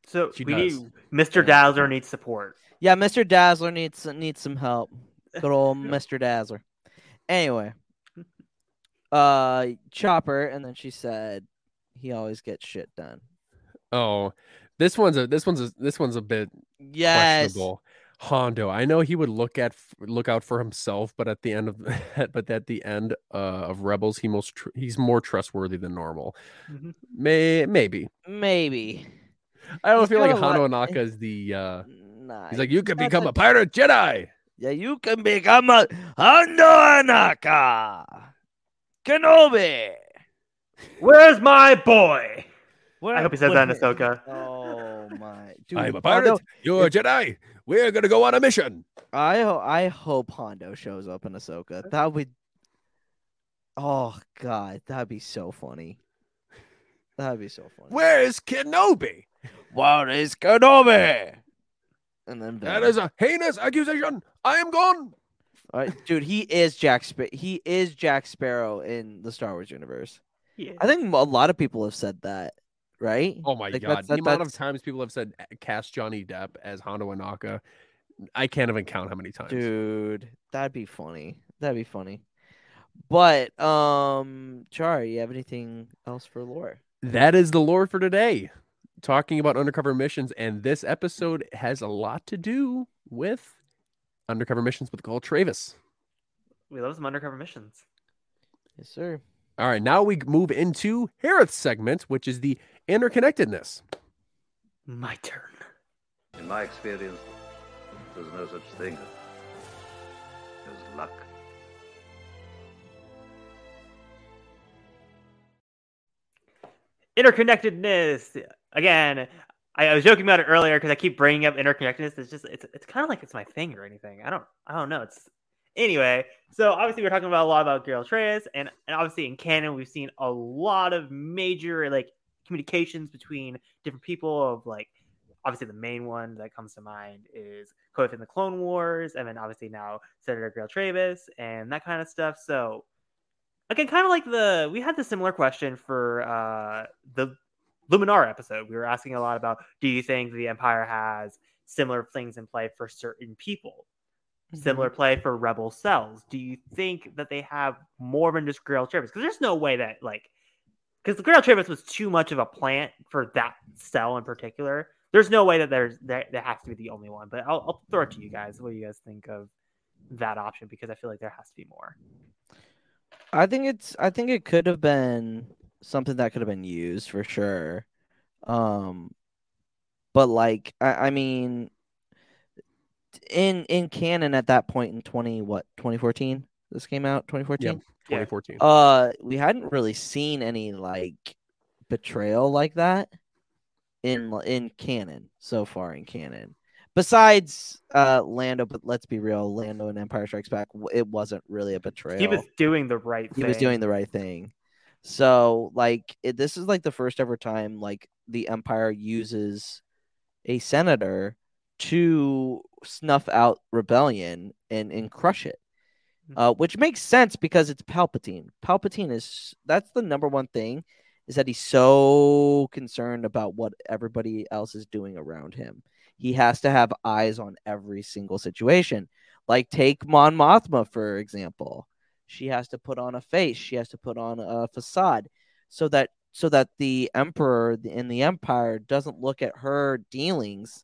So She we does. need Mr. Dazzler needs support. Yeah, Mr. Dazzler needs needs some help. Good old Mr. Dazzler. Anyway, uh, Chopper, and then she said he always gets shit done. Oh, this one's a this one's a this one's a bit Yes. questionable. Hondo, I know he would look at look out for himself, but at the end of but at the end uh, of Rebels, he most tr- he's more trustworthy than normal. Mhm. May maybe Maybe. I don't He's feel like got a lot- Hondo Ohnaka is the. uh Nah. He's like you could become a- a pirate Jedi. yeah, you can become a Hondo Ohnaka. Kenobi. Where's my boy? Where- I hope he says that in where- Ahsoka. Oh my! Dude, I'm a Hondo- pirate. You're a Jedi. We're gonna go on a mission. I ho- I hope Hondo shows up in Ahsoka. That would. Oh God, that'd be so funny. That'd be so funny. Where is Kenobi? Where is Kenobi? And then That Venom. is a heinous accusation. I am gone. All right, dude, he is Jack. Sp- he is Jack Sparrow in the Star Wars universe. Yeah. I think a lot of people have said that, right? Oh my Like, god! that's- the that- amount of times people have said "Uh, cast Johnny Depp as Hondo Ohnaka, I can't even count how many times. Dude, that'd be funny. That'd be funny. But um, Char, you have anything else for lore? That is the lore for today. Talking about undercover missions, and this episode has a lot to do with undercover missions with Gall Trayvis. We love some undercover missions. Yes, sir. All right, now we move into Harith's segment, which is the interconnectedness. My turn. In my experience, there's no such thing as luck. interconnectedness again I, I was joking about it earlier because i keep bringing up interconnectedness it's just it's, it's kind of like it's my thing or anything i don't i don't know it's anyway so obviously we're talking about a lot about Gall Trayvis and, and obviously in canon we've seen a lot of major like communications between different people of like obviously the main one that comes to mind is Koth in the Clone Wars, and then obviously now Senator Gall Trayvis and that kind of stuff. So again, kind of like the we had the similar question for uh the Luminar episode. We were asking a lot about do you think the Empire has similar things in play for certain people? Similar play for rebel cells. Do you think that they have more than just Gall Trayvis? Because there's no way that like because the Gall Trayvis was too much of a plant for that cell in particular. There's no way that there's that, that has to be the only one. But I'll, I'll throw it to you guys. What do you guys think of that option? Because I feel like there has to be more. I think it's I think it could have been something that could have been used for sure. Um but like I, I mean in in canon at that point in 20 what 2014 this came out 2014 Yeah. 2014. uh we hadn't really seen any like betrayal like that in in canon so far in canon besides uh lando but let's be real lando and empire strikes back it wasn't really a betrayal He was doing the right thing. he thing. was doing the right thing. So like it, this is like the first ever time like the empire uses a senator to snuff out rebellion and and crush it. Uh, which makes sense because it's Palpatine. Palpatine is that's the number one thing is that he's so concerned about what everybody else is doing around him. He has to have eyes on every single situation. Like take Mon Mothma for example she has to put on a face she has to put on a facade so that so that the emperor in the empire doesn't look at her dealings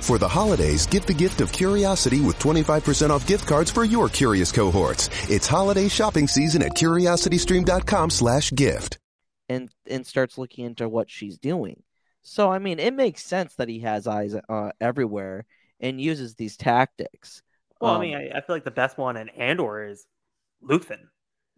For the holidays, give the gift of curiosity with 25% off gift cards for your curious cohorts. It's holiday shopping season at curiositystream.com slash gift. and and starts looking into what she's doing so i mean it makes sense that he has eyes uh, everywhere and uses these tactics Well, I Um, mean, I, I feel like the best one in Andor is Luthen.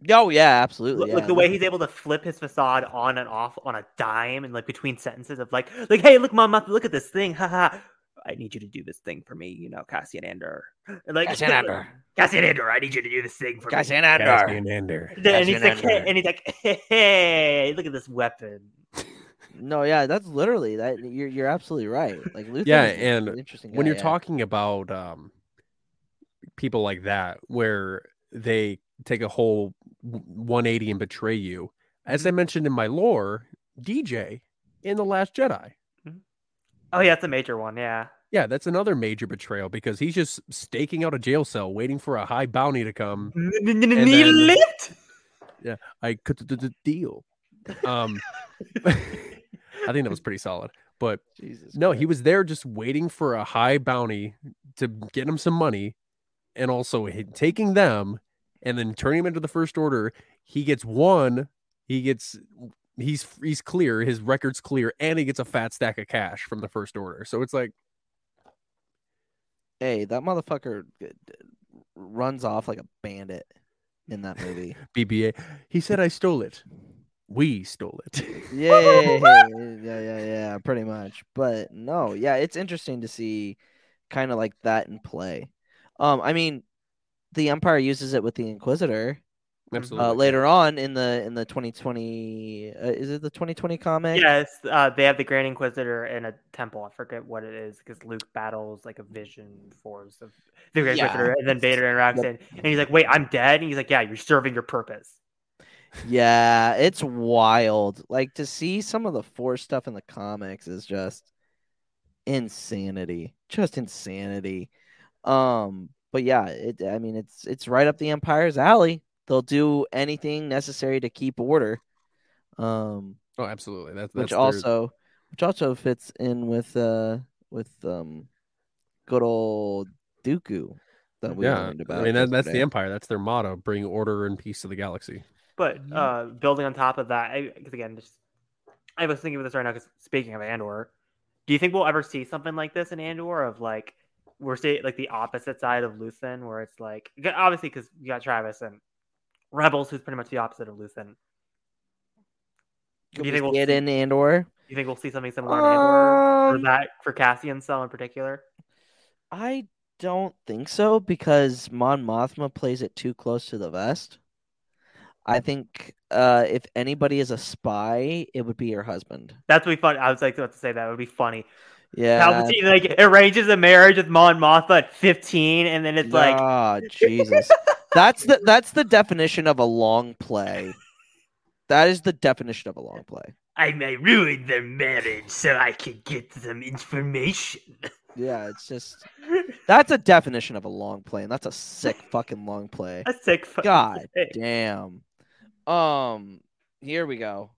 oh yeah absolutely Look, yeah. like the way he's able to flip his facade on and off on a dime and like between sentences of like, like, hey, look, mom, look at this thing, haha. I need you to do this thing for me, you know, Cassian Andor. Like Cassian Andor. Cassian Andor, I need you to do this thing for Cassian me. Andor. Cassian Andor. And he's Cassian like, hey, and he's like, hey, look at this weapon. no yeah that's literally that you're you're absolutely right like Luthen Yeah, is an and interesting when you're yeah. talking about um, people like that, where they take a whole 180 and betray you, as Mm-hmm. I mentioned in my lore, DJ in the Last Jedi. Oh yeah, it's a major one, yeah. Yeah, that's another major betrayal because he's just staking out a jail cell, waiting for a high bounty to come. Need then- lift? Yeah, I cut the, the deal. Um, I think that was pretty solid. But Jesus. no, he was there just waiting for a high bounty to get him some money, and also taking them and then turning him into the first order. He gets one. He gets he's he's clear. His record's clear, and he gets a fat stack of cash from the first order. So it's like Hey, that motherfucker runs off like a bandit in that movie. BBA. He said I stole it. We stole it. yeah, yeah, yeah, yeah, pretty much. But no, yeah, it's interesting to see kind of like that in play. Um, I mean, the Empire uses it with the Inquisitor Absolutely. uh, later on in the in the 2020. Uh, is it the 2020 comic? Yes, uh, they have the Grand Inquisitor in a temple. I forget what it is because Luke battles like a vision force of the Grand Yeah. Inquisitor, and then Vader interacts in, and he's like, "Wait, I'm dead," and he's like, "Yeah, you're serving your purpose." Yeah, it's wild. Like to see some of the Force stuff in the comics is just insanity. Just insanity. Um, but yeah, it I mean it's it's right up the Empire's alley. They'll do anything necessary to keep order. Um, oh, absolutely. That's, that's which their- also which also fits in with uh with um good old Dooku that we yeah. learned about. I mean, that, that's the. Empire. That's their motto: bring order and peace to the galaxy. But Mm-hmm. uh, building on top of that, because again, just I was thinking of this right now. Because speaking of Andor, do you think we'll ever see something like this in Andor? Of like we're seeing like the opposite side of Luthen, where it's like obviously because you got Trayvis and Rebels, who's pretty much the opposite of Luthen. Do you think we'll see it see- in Andor? You think we'll see something similar in Andor Um, for that for Cassian Cell in particular? I don't think so because Mon Mothma plays it too close to the vest. I think uh, if anybody is a spy, it would be her husband. That's what be fun. I was like about to say that would be funny. Yeah. Palpatine like arranges a marriage with Mon Mothma at 15, and then it's like Ah, Jesus. that's the that's the definition of a long play. That is the definition of a long play. I may ruin their marriage so I can get some information. Yeah, it's just that's a definition of a long play, and that's a sick fucking long play. A sick fucking God play. damn. Um, here we go.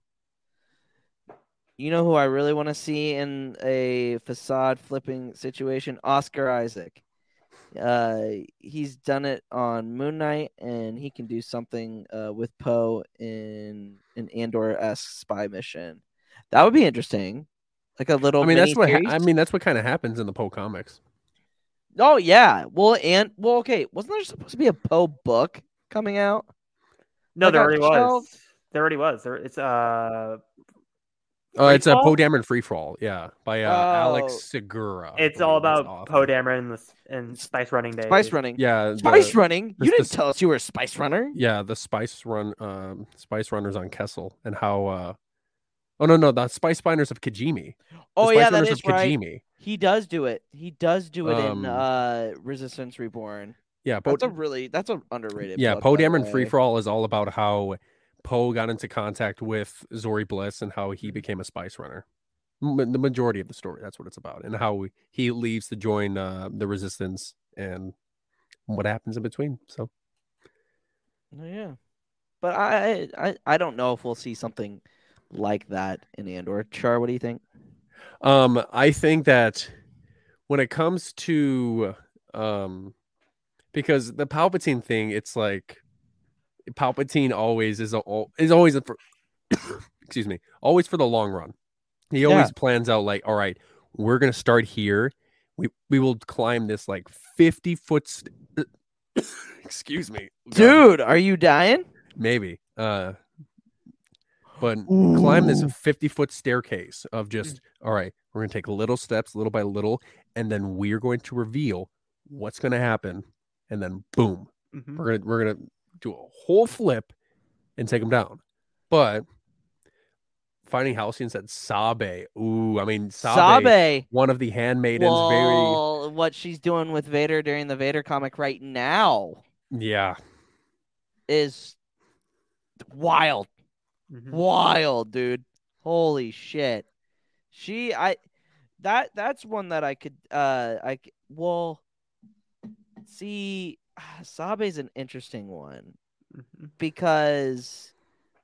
You know who I really want to see in a facade flipping situation? Oscar Isaac. Uh, he's done it on Moon Knight, and he can do something uh, with Poe in an Andor esque spy mission. That would be interesting. Like a little. I mean, that's what ha- I mean. That's what kind of happens in the Poe comics. Oh yeah. Well, and well, okay. Wasn't there supposed to be a Poe book coming out? No, Like there on already was. There already was. There, it's uh, Oh, it's a Freefall? Poe Dameron Free Fall. Yeah, by uh, Alex Oh. Segura. It's all about awesome. Poe Dameron and, the, and Spice Running Days. Spice running. Yeah, Spice the- running. You the didn't s- tell us you were a spice runner. Yeah, the Spice Run, um, Spice Runners on Kessel, and how. uh Oh no, no, the Spice Binders of Kijimi. Oh Spice yeah, that Runners is of right. Kijimi. He does do it. He does do it Um, in uh Resistance Reborn. Yeah, Poe. That's a really that's an underrated. Yeah, book, Poe by Dameron Free way. for All is all about how Poe got into contact with Zorii Bliss and how he became a Spice Runner. M- the majority of the story, that's what it's about, and how he leaves to join uh, the Resistance and what happens in between. So. Oh, yeah, but I, I I don't know if we'll see something like that in Andor. Char, what do you think? Um, I think that when it comes to um, because the Palpatine thing, it's like Palpatine always is a, is always a for, excuse me, always for the long run. He always Yeah. plans out like, all right, we're gonna start here. We we will climb this like fifty foot. St- excuse me, God, Dude, are you dying? maybe. Uh, but climb this Ooh. 50 foot staircase of just all right we're going to take little steps little by little and then we're going to reveal what's going to happen and then boom Mhm. we're going to we're going to do a whole flip and take them down but finding halcyon said sabe ooh i mean sabe, Sabe. one of the handmaidens Well, what she's doing with Vader during the Vader comic right now yeah is wild. Mhm. Wild, dude. Holy shit. She I that that's one that I could uh I well see Sabe's an interesting one Mhm. because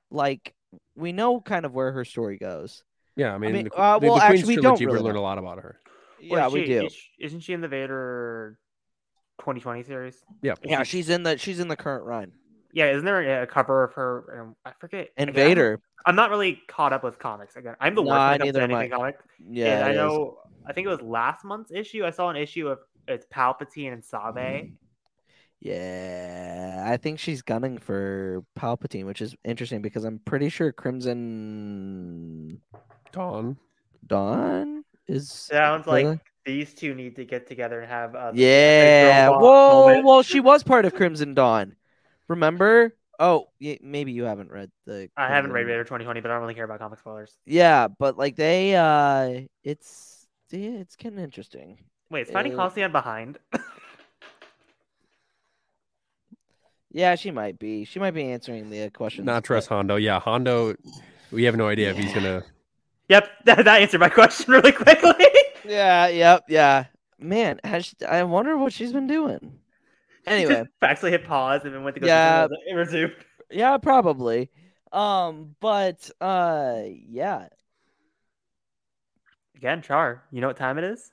like we know kind of where her story goes. Yeah, I mean, mean, the, uh, the, well, the Queen's actually, we don't trilogy, we really learned know. a lot about her. Yeah, Wait, we do. is- Isn't she in the Vader 2020 series? Yeah, Yeah, she's in the she's in the current run. Yeah, isn't there a cover of her? um, I forget. again, I'm- Invader. I'm not really caught up with comics. Again, I'm the worst Nah, when it comes neither anything I. comic. Yeah, and I it is. know. I think it was last month's issue. I saw an issue of it's Palpatine and Mm-hmm. Sabe. Yeah, I think she's gunning for Palpatine, which is interesting because I'm pretty sure Crimson Dawn. Dawn is Sounds like Really? these two need to get together and have. Uh, the Yeah. girl Whoa. moment. Well, she was part of Crimson Dawn. Remember? Oh, y- maybe you haven't read the. I haven't read Crimson- Vader 2020, but I don't really care about comic spoilers. Yeah, but like they, uh, it's yeah, it's kind of interesting. Wait, is Fighting Uh, Halcyon behind? Yeah, she might be. She might be answering the questions. Not trust Hondo. Yeah, Hondo. We have no idea if he's gonna. yep, that, that answered my question really quickly. Yeah. Yep. Yeah. Man, has she- I wonder what she's been doing. Anyway, Just actually hit pause and then went to go. Yeah. Yeah, it resumed. yeah, probably. Um, but uh, yeah. Again, Char. You know what time it is?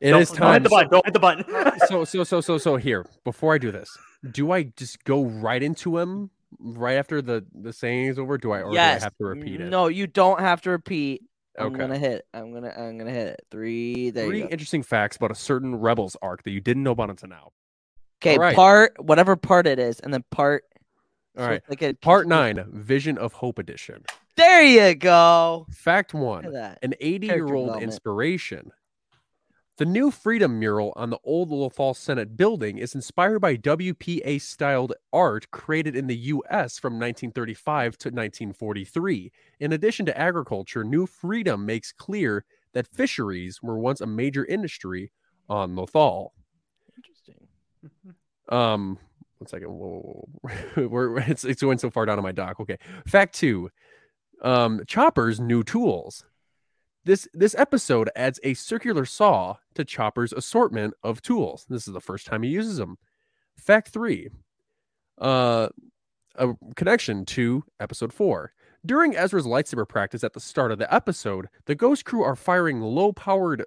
It Don't- is time. hit the button. Don't hit the button. so so so so so here before I do this, do I just go right into him right after the the saying is over? Do I or yes. do I have to repeat it? No, you don't have to repeat. I'm Okay. gonna hit. I'm gonna. I'm gonna hit it. Three. There Three you go. interesting facts about a certain Rebels arc that you didn't know about until now. Okay, Alright. part whatever part it is, and then part. All so right. like a Part nine, Vision of Hope edition. There you go. Fact one: an 80 year old inspiration. The new Freedom mural on the old Lothal Senate building is inspired by WPA styled art created in the US from 1935 to 1943. In addition to agriculture, New Freedom makes clear that fisheries were once a major industry on Lothal. Interesting. Um, one second. Whoa, whoa, whoa. we're it's it's going so far down on my dock. Okay. Fact two. Um, Chopper's new tools. This this episode adds a circular saw to Chopper's assortment of tools. This is the first time he uses them. Fact three. Uh, a connection to episode four. During Ezra's lightsaber practice at the start of the episode, the Ghost Crew are firing low-powered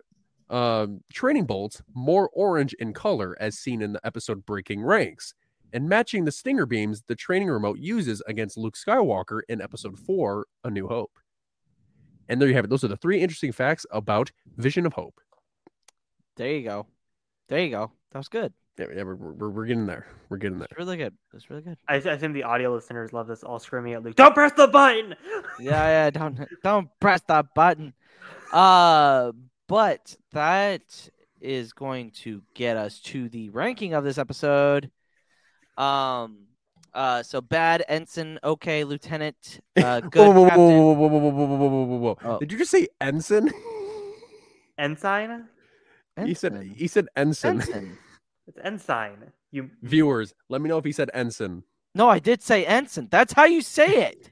uh, training bolts, more orange in color, as seen in the episode Breaking Ranks, and matching the stinger beams the training remote uses against Luke Skywalker in episode 4, A New Hope. And there you have it. Those are the three interesting facts about Vision of Hope. There you go. There you go. That was good. Yeah, yeah we're, we're, we're getting there. We're getting there. It's really good. It's really good. I, I assume the audio listeners love this all screaming at Luke. Don't press the button. Yeah, yeah. Don't don't press that button. Uh, but that is going to get us to the ranking of this episode. Um. Uh. So bad ensign. Okay, lieutenant. Uh. Good whoa, whoa, whoa, captain. whoa, whoa, whoa, whoa, whoa, whoa, whoa, whoa, whoa. Oh. Did you just say ensign? Ensign. He said Ensign. he said ensign. Ensign. It's ensign. You Viewers, let me know if he said ensign. No, I did say ensign. That's how you say it.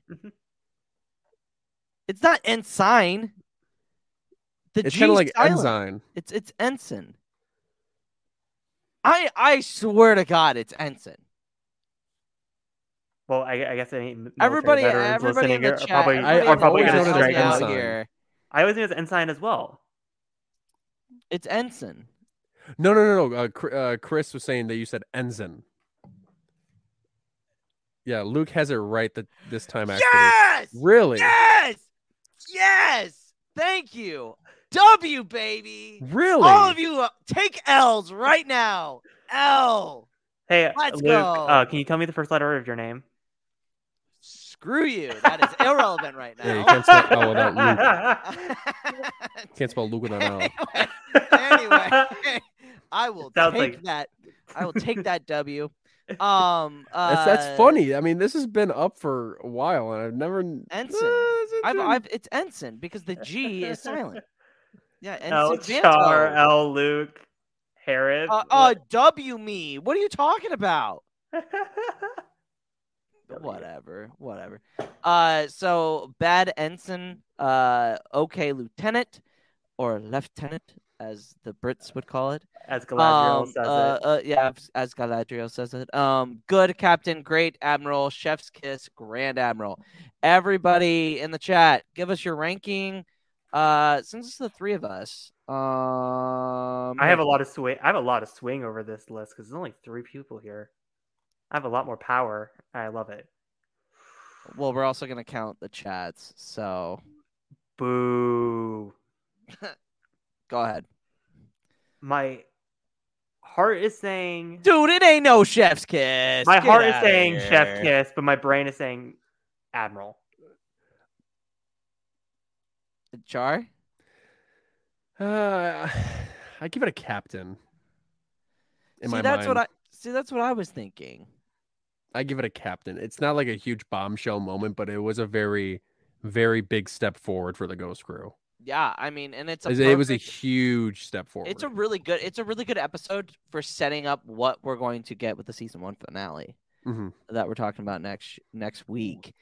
it's not ensign. The It's G kind of like silent. ensign. It's it's ensign. I I swear to God, it's ensign. Well, I, I guess any military Everybody, everybody in the are chat, probably, everybody I- are in the probably chat going to known it help out ensign. here. I always think it's ensign as well. It's ensign. No, no, no, no. Uh, uh, Chris was saying that you said ensign. Yeah, Luke has it right that this time. Actually, Yes. really, Yes. Yes. Thank you. W baby. really. All of you uh, take L's right now. L. Hey, Let's Luke, go. Uh, can you tell me the first letter of your name? Screw you. That is irrelevant right now. Yeah, you can't spell L without Luke. Can't spell Luke without L. anyway, I will Sounds take like- that. I will take that W. Um, uh, That's that's funny. I mean, this has been up for a while, and I've never. Ensign. Uh, it's I've. I've, it's ensign because the G is silent. Yeah, L ensign. Char, Vanto. L Luke, Harris. Uh, uh, W me. What are you talking about? Whatever, whatever. Uh, so bad ensign. Uh, okay, lieutenant. or lieutenant, as the Brits would call it. As Galadriel Um, says uh, it. uh, yeah, as- Galadriel says it. Um, good captain, great admiral, chef's kiss, grand admiral. Everybody in the chat, give us your ranking. Uh, since it's the three of us, um, I have a lot of swing. I have a lot of swing over this list because there's only three people here. I have a lot more power. I love it. Well, we're also gonna count the chats, so Boo. go ahead, My heart is saying. dude. It ain't no chef's kiss. My Get heart is saying here. Chef Kiss, but my brain is saying Admiral. Char. Uh, I give it a captain. In see, my that's mind, what I see. That's what I was thinking. I give it a captain. It's not like a huge bombshell moment, but it was a very, very big step forward for the Ghost Crew. Yeah, I mean, and it's a It was a huge step forward. It's a really good. It's a really good episode for setting up what we're going to get with the season one finale Mhm. that we're talking about next next week.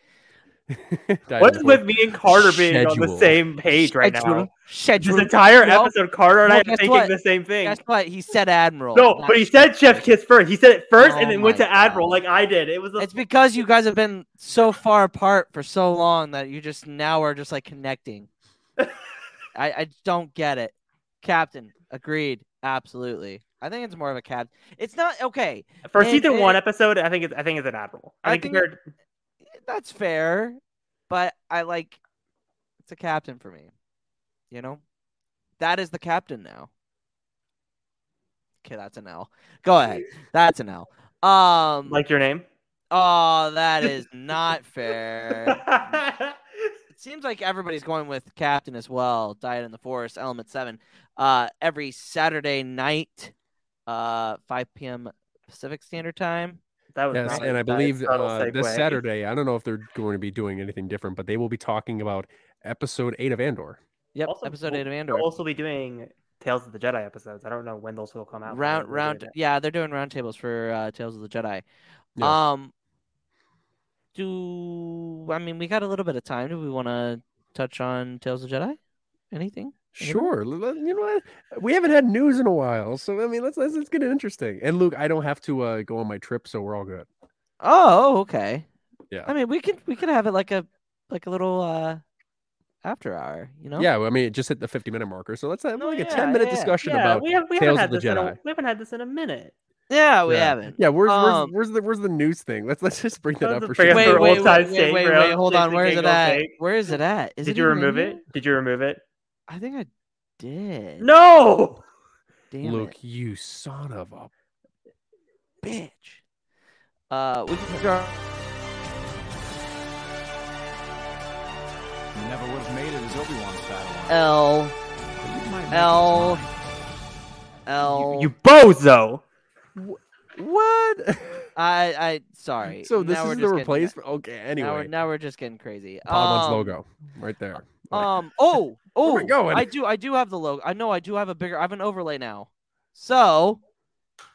Dive What's with me and Carter being on the same page right now? Schedule. Schedule. This entire Well- episode, Carter and I are guess thinking what? the same thing. Guess what? He said admiral. No, not but he said Chef Kiss first. He said it first oh and Oh then went my to Admiral like I did. It was a, It's because you guys have been so far apart for so long that you just now are just like connecting. I, I don't get it. Captain, agreed. Absolutely. I think it's more of a cap. It's not okay. for and- season and- one episode. I think it's I think it's an Admiral. I, I think think- compared. That's fair, but I like it's a captain for me. You know, that is the captain now. Okay, that's an L. Go ahead. That's an L. Um. Like your name. oh, that is not fair. it seems like everybody's going with captain as well. Diet in the Forest, Element Seven. Uh, every Saturday night, uh, 5 p.m. Pacific Standard Time. That was Yes, nice. and I believe uh, this. Saturday, I don't know if they're going to be doing anything different, but they will be talking about episode eight of Andor. Yep, Also, episode we'll- eight of Andor. They'll also be doing Tales of the Jedi episodes. I don't know when those will come out. but round they're- they're round doing yeah they're doing roundtables for uh tales of the jedi Yeah. um do i mean we got a little bit of time do we want to touch on tales of the jedi anything Anything? Sure, l- l- you know what? We haven't had news in a while, so I mean, let's let's, let's get it interesting. And Luke, I don't have to uh, go on my trip, so we're all good. oh okay Yeah. i mean we could we could have it like a like a little uh after hour you know Yeah, well, I mean, it just hit the 50 minute marker, so let's have No, like a 10 minute yeah. discussion Yeah, about we, have, we Tales haven't of had the this in a, we haven't had this in a minute. yeah we yeah. haven't Yeah, where's Um, where's, where's the where's the news thing? Let's let's just bring that up for sure. up wait for wait wait wait wait, wait hold on where is it at where is it at is Did it you remove it? Did you remove it? I think i did No. damn Luke, it you son of a bitch uh we can go You never would have made it as Obi-Wan's Padawan. L But you might make it L as mine. L. You bozo. what? I I sorry. so this Now we're is the replacement. Okay, Now we're, anyway, now we're just getting crazy. Padawan's Um, logo right there. Um. Oh. Oh. Where we going? I do. I do have the logo. I know. I do have a bigger. I have an overlay now. So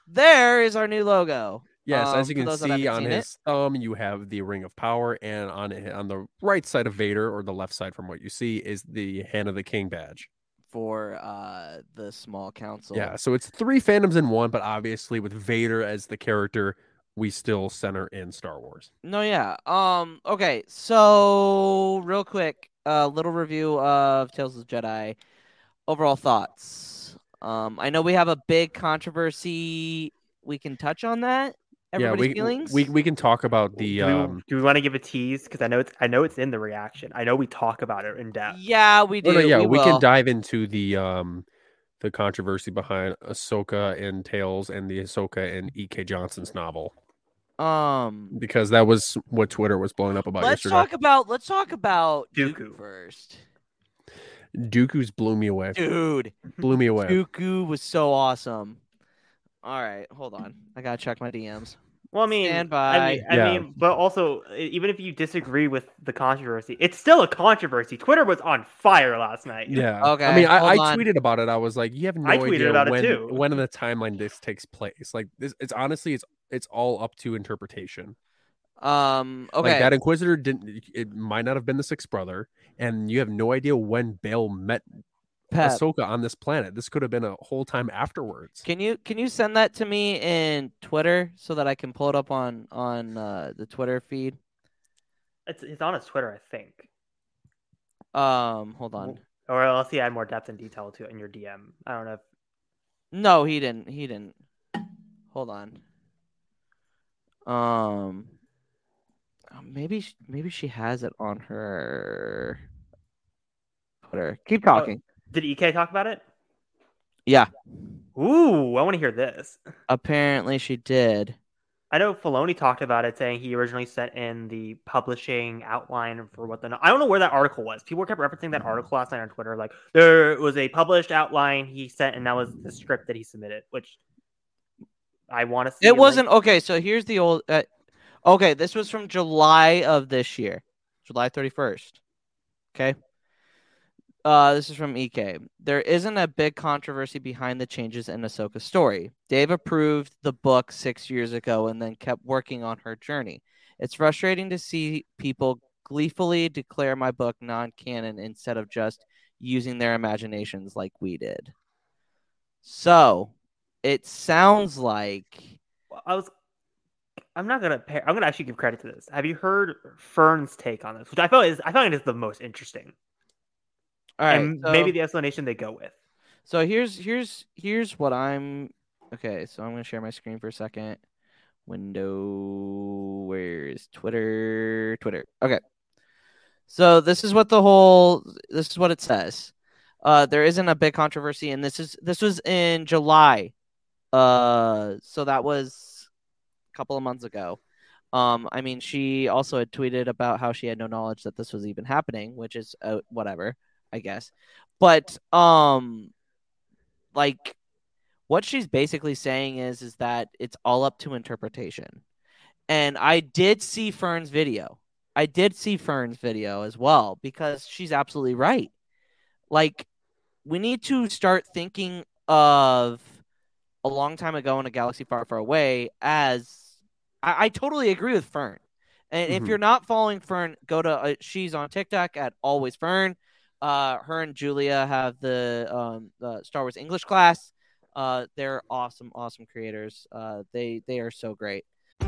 there is our new logo. Yes, Um, as you can see on his thumb, you have the Ring of Power, and on on the right side of Vader, or the left side from what you see, is the Hand of the King badge. for uh the small council. Yeah, so it's three fandoms in one, but obviously with Vader as the character, we still center in Star Wars. No, yeah. Um. Okay. So real quick, a little review of Tales of the Jedi. Overall thoughts. Um. I know we have a big controversy. We can touch on that. Everybody's yeah, we, feelings. we we can talk about the Do we, um. do we want to give a tease? Because I know it's I know it's in the reaction. I know we talk about it in depth. Yeah, we do. oh, no, yeah, we, will. can dive into the um the controversy behind Ahsoka and Tales and the Ahsoka and E.K. Johnston's novel Um. because that was what Twitter was blowing up about Let's yesterday. talk about. Let's talk about Dooku, Dooku. first. Dooku's blew me away. Dude, Blew me away. Dooku was so awesome. All right, hold on. I gotta check my DMs. Well, I mean, Stand I mean. I Yeah. mean, but also, even if you disagree with the controversy, it's still a controversy. Twitter was on fire last night. Yeah. Okay, I mean, I, I tweeted about it. I was like, you have no I tweeted idea about it when too. when in the timeline this takes place. Like this, it's honestly, it's it's all up to interpretation. Um. Okay. Like that Inquisitor didn't. It might not have been the sixth brother, and you have no idea when Bail met Pep. Ahsoka on this planet. This could have been a whole time afterwards. Can you can you send that to me in Twitter so that I can pull it up on on uh, the Twitter feed? It's it's on his Twitter, I think. Um, hold on. Or else he had more depth and detail to it in your DM. I don't know. If... No, he didn't. He didn't. Hold on. Um, maybe maybe she has it on her Twitter. Keep talking. Did EK talk about it? Yeah, Ooh, I want to hear this. apparently she did. I know Filoni talked about it, saying he originally sent in the publishing outline for what the. I don't know where that article was. People kept referencing that article last night on Twitter. Like there was a published outline he sent, and that was the script that he submitted, which I want to see. It wasn't okay. So here's the old. Uh, okay, this was from July of this year, July 31st. Okay. Uh, this is from EK. There isn't a big controversy behind the changes in Ahsoka's story. Dave approved the book six years ago and then kept working on her journey. It's frustrating to see people gleefully declare my book non canon instead of just using their imaginations like we did. So it sounds like I was. I'm not gonna. Pair, I'm gonna actually give credit to this. Have you heard Fern's take on this? Which I felt is. I find it is the most interesting. all right. and so- maybe the explanation they go with. So here's here's here's what I'm okay. So I'm gonna share my screen for a second. Window, where's Twitter? Twitter. Okay. So this is what the whole this is what it says. Uh, there isn't a big controversy, and this is this was in July. Uh, so that was a couple of months ago. Um, I mean, she also had tweeted about how she had no knowledge that this was even happening, which is uh, whatever, I guess. But um, like what she's basically saying is is that it's all up to interpretation. And I did see Fern's video. I did see Fern's video as well because she's absolutely right. Like we need to start thinking of a long time ago in a galaxy far, far away as I, I totally agree with Fern. And if Mhm. you're not following Fern, go to uh, she's on TikTok at always Fern. Uh, her and Julia have the um the Star Wars English class. Uh, they're awesome, awesome creators. Uh, they they are so great.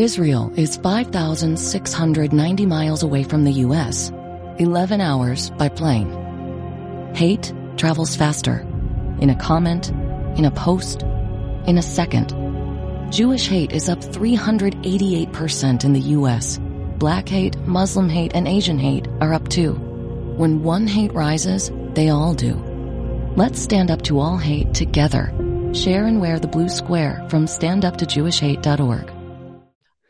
Israel is 5,690 miles away from the U.S., 11 hours by plane. Hate travels faster. In a comment, in a post, in a second. Jewish hate is up 388% in the U.S. Black hate, Muslim hate, and Asian hate are up too. When one hate rises, they all do. Let's stand up to all hate together. Share and wear the blue square from standuptojewishhate.org.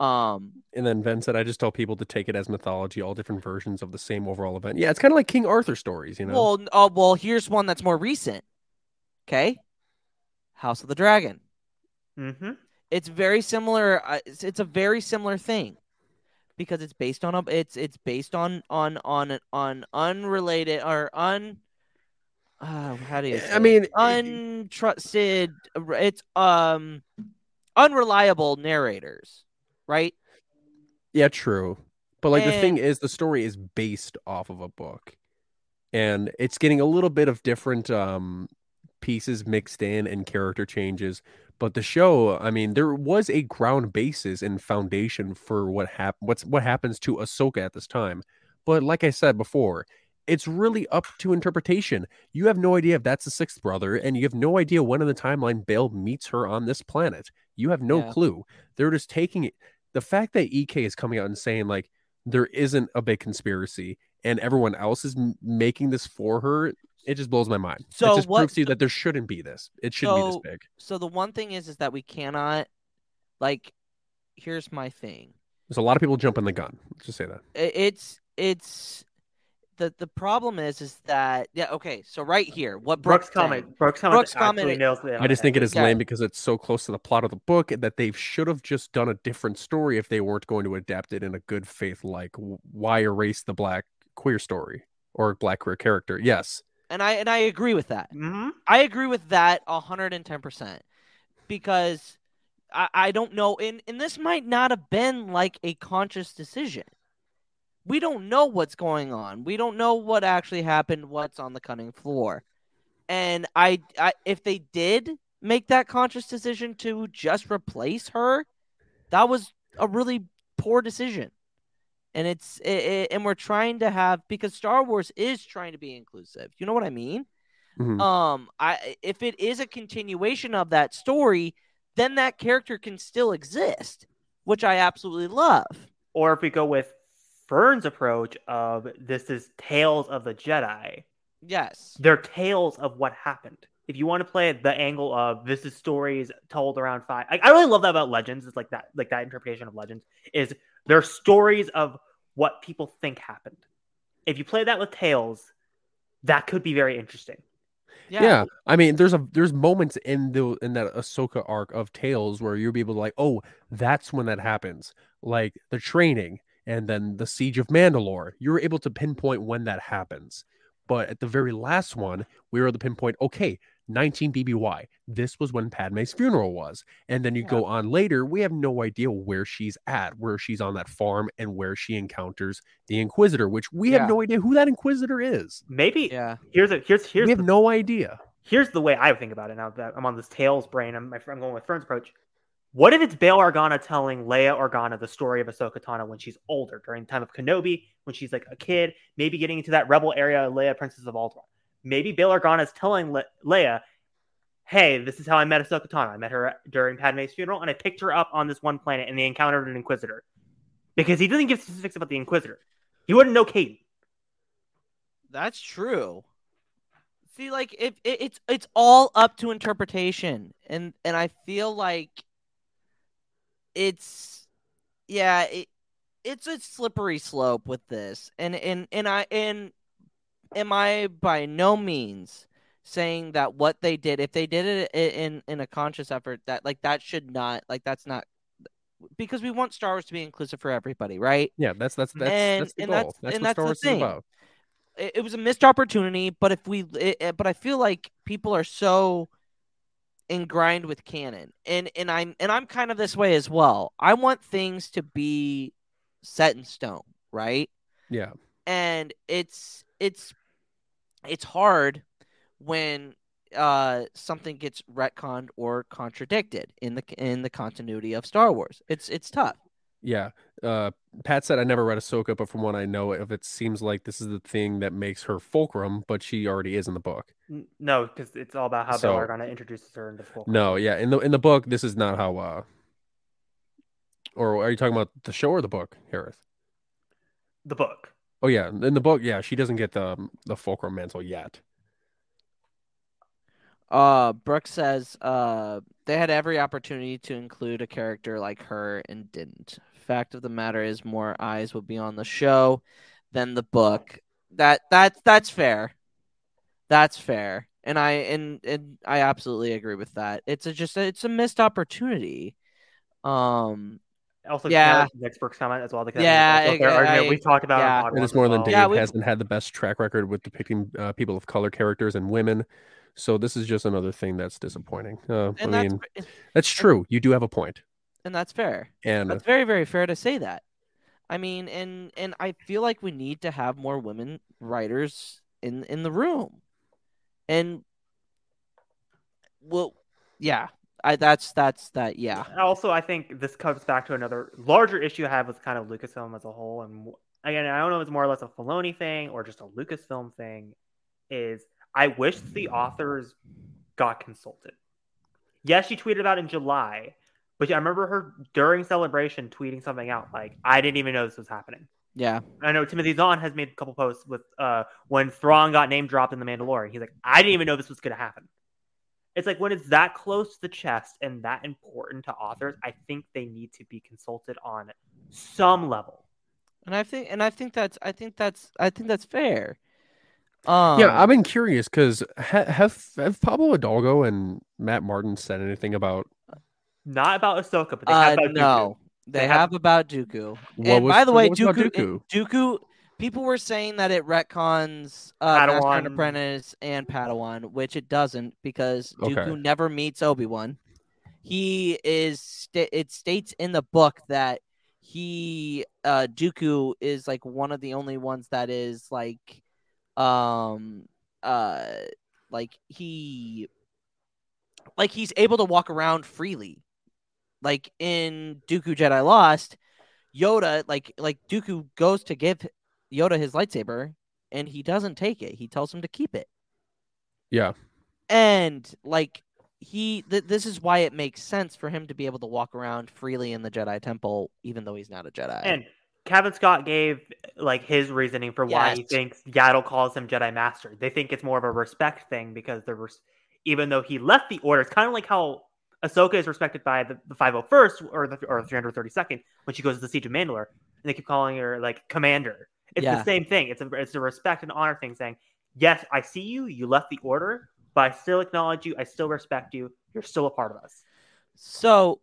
Um, And then Ven said, I just tell people to take it as mythology, all different versions of the same overall event. Yeah, it's kind of like King Arthur stories, you know? Well, n- oh well, here's one that's more recent. Okay, House of the Dragon. Mm-hmm. It's very similar. Uh, it's, it's a very similar thing because it's based on a. It's it's based on on on on unrelated or un. Uh, how do you? I say it? mean, untrusted. It's um unreliable narrators, right? Yeah, true. But like the thing is, the story is based off of a book, and it's getting a little bit of different um pieces mixed in and character changes. But the show, I mean, there was a ground basis and foundation for what hap- what's what happens to Ahsoka at this time. But like I said before, it's really up to interpretation. You have no idea if that's the sixth brother, and you have no idea when in the timeline Bail meets her on this planet. You have no Yeah. clue. They're just taking it. The fact that EK is coming out and saying like there isn't a big conspiracy and everyone else is m- making this for her, it just blows my mind. So it just what- proves to you that there shouldn't be this. It shouldn't be this big. So the one thing is, is that we cannot, like, here's my thing. There's a lot of people jumping the gun. Let's just say that. It's it's the the problem is is that yeah okay so right here what Brooks, Brooks comment. saying- Brooks comment. Brooks actually nails it I just the think it is Yeah. lame because it's so close to the plot of the book that they should have just done a different story if they weren't going to adapt it in a good faith. Like, why erase the black queer story or black queer character? Yes, and I and I agree with that. Mhm. I agree with that hundred and ten percent because I, I don't know, and and this might not have been like a conscious decision. We don't know what's going on. We don't know what actually happened. What's on the cutting floor, and I, I if they did make that conscious decision to just replace her, that was a really poor decision. And it's it, it- and we're trying to have because Star Wars is trying to be inclusive. You know what I mean? Mhm. um i if it is a continuation of that story then that character can still exist which i absolutely love Or if we go with Fern's approach of this is tales of the Jedi, yes they're tales of what happened. If you want to play it the angle of this is stories told around five, I, I really love that about Legends. It's like that, like that interpretation of Legends is they're stories of what people think happened. If you play that with tales, that could be very interesting. yeah. I mean, there's a there's moments in the in that Ahsoka arc of Tales where you'll be able to like, oh, that's when that happens, like the training and then the siege of Mandalore. You're able to pinpoint when that happens. But at the very last one, we were able to pinpoint, okay, 19 BBY. This was when Padme's funeral was. And then you go on later, we have no idea where she's at, where she's on that farm and where she encounters the Inquisitor, which we Yeah. have no idea who that Inquisitor is. Maybe yeah here's a here's here's we have the, no idea. here's the way I think about it now that I'm on this Tales brain. I'm, I'm going with Fern's approach. What if it's Bail Organa telling Leia Organa the story of Ahsoka Tano when she's older, during the time of Kenobi, when she's like a kid, maybe getting into that rebel area, Leia, Princess of Alderaan. Maybe Bail Organa is telling Le- Leia, "Hey, this is how I met Ahsoka Tano. I met her during Padme's funeral, and I picked her up on this one planet, and they encountered an Inquisitor." Because he doesn't give specifics about the Inquisitor, he wouldn't know Caden. that's true see like if it, it's it's all up to interpretation and and i feel like it's yeah it, it's a slippery slope with this and and and i and am i by no means saying that what they did if they did it in in a conscious effort that like that should not like that's not because we want Star Wars to be inclusive for everybody, right? Yeah, that's that's that's And- that's the and goal. that's- That's, and what that's Star the Wars is thing. about. it, it was a missed opportunity but if we it, it- but i feel like people are so ingrained with canon and and i'm and i'm kind of this way as well i want things to be set in stone right Yeah. and it's it's it's hard when uh something gets retconned or contradicted in the in the continuity of Star Wars. It's it's tough. Yeah. Uh, Pat said I never read Ahsoka, but from what I know of it, seems like this is the thing that makes her fulcrum, but she already is in the book. No, because it's all about how So- Bail Organa introduces her into full. No, yeah. In the in the book, this is not how. uh Or are you talking about the show or the book, Harris? The book. Oh yeah, in the book, yeah, she doesn't get the the fulcrum mantle yet. Uh Brooks says uh they had every opportunity to include a character like her and didn't. Fact of the matter is more eyes will be on the show than the book. That that's that's fair. That's fair. And I and, and I absolutely agree with that. It's a just it's a missed opportunity. Um Also, Yeah. yeah, Nick's comment as well. because Yeah, that's also their I- argument. I- we've talked about. yeah. on it's more than well. Dave Yeah, hasn't had the best track record with depicting uh, people of color characters and women. So this is just another thing that's disappointing. Uh, I and that's mean, that's true. You do have a point. And that's fair. And That's very, very fair to say that. I mean, and and I feel like we need to have more women writers in in the room. And well, yeah, I that's that's that. Yeah, Also, I think this comes back to another larger issue I have with kind of Lucasfilm as a whole. And again, I don't know if it's more or less a Filoni thing or just a Lucasfilm thing. Is I wish the authors got consulted. Yes, she tweeted about it in July, but I remember her during celebration tweeting something out like, "I didn't even know this was happening." yeah, I know Timothy Zahn has made a couple posts with uh when Thrawn got name dropped in the Mandalorian. He's like, I didn't even know this was gonna happen. It's like when it's that close to the chest and that important to authors, I think they need to be consulted on some level. and I think and I think that's I think that's I think that's fair. Um, yeah, I've been curious because ha- have have Pablo Hidalgo and Matt Martin said anything about Not about Ahsoka, but they uh, have about no, Dooku. they, They have, have- about Dooku. What and was- by the way, what was Dooku, Dooku? Dooku, people were saying that it retcons uh, Master and Padawan. Apprentice and Padawan, which it doesn't because Okay. Dooku never meets Obi Wan. He is. Sta- it states in the book that he uh Dooku is like one of the only ones that is like, um, uh, like he, like he's able to walk around freely like in Dooku Jedi Lost, Yoda like like Dooku goes to give Yoda his lightsaber and he doesn't take it. He tells him to keep it. yeah. And like he th- this is why it makes sense for him to be able to walk around freely in the Jedi temple even though he's not a Jedi. And Kevin Scott gave like his reasoning for why he thinks Yaddle calls him Jedi Master. They think it's more of a respect thing because the res- even though he left the order, it's kind of like how Ahsoka is respected by the, the 501st or the or 332nd when she goes to the Siege of Mandalore, and they keep calling her like Commander. It's Yeah. the same thing. It's a it's a respect and honor thing, saying yes, I see you. You left the order, but I still acknowledge you. I still respect you. You're still a part of us. So,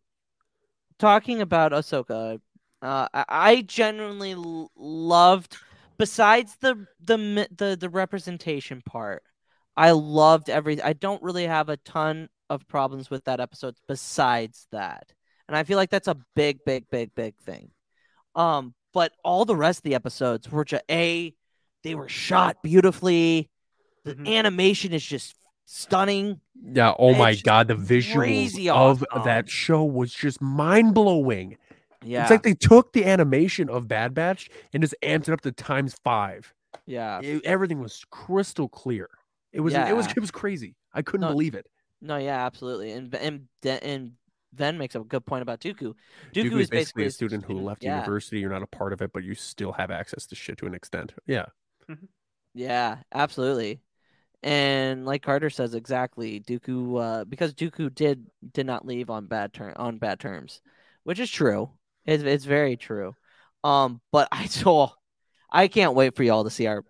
talking about Ahsoka, uh, I, I genuinely loved. Besides the the the the representation part, I loved every. I don't really have a ton of problems with that episode. Besides that, and I feel like that's a big, big, big, big thing. Um, but all the rest of the episodes were just a. They were shot beautifully. The Mhm. animation is just stunning. Yeah. Oh my god, the visuals of awesome. that show was just mind blowing. Yeah, It's like they took the animation of Bad Batch and just amped it up to times five. yeah. It- everything was crystal clear. It was it was it was crazy. I couldn't No, believe it. No, yeah, absolutely. And and and Ven makes a good point about Dooku. Dooku, Dooku is basically a student who left yeah. university. You're not a part of it, but you still have access to shit to an extent. Yeah. Yeah, absolutely. And like Carter says, exactly. Dooku, uh, because Dooku did did not leave on bad term on bad terms, which is true. It's it's very true. Um, but I saw, I can't wait for y'all to see our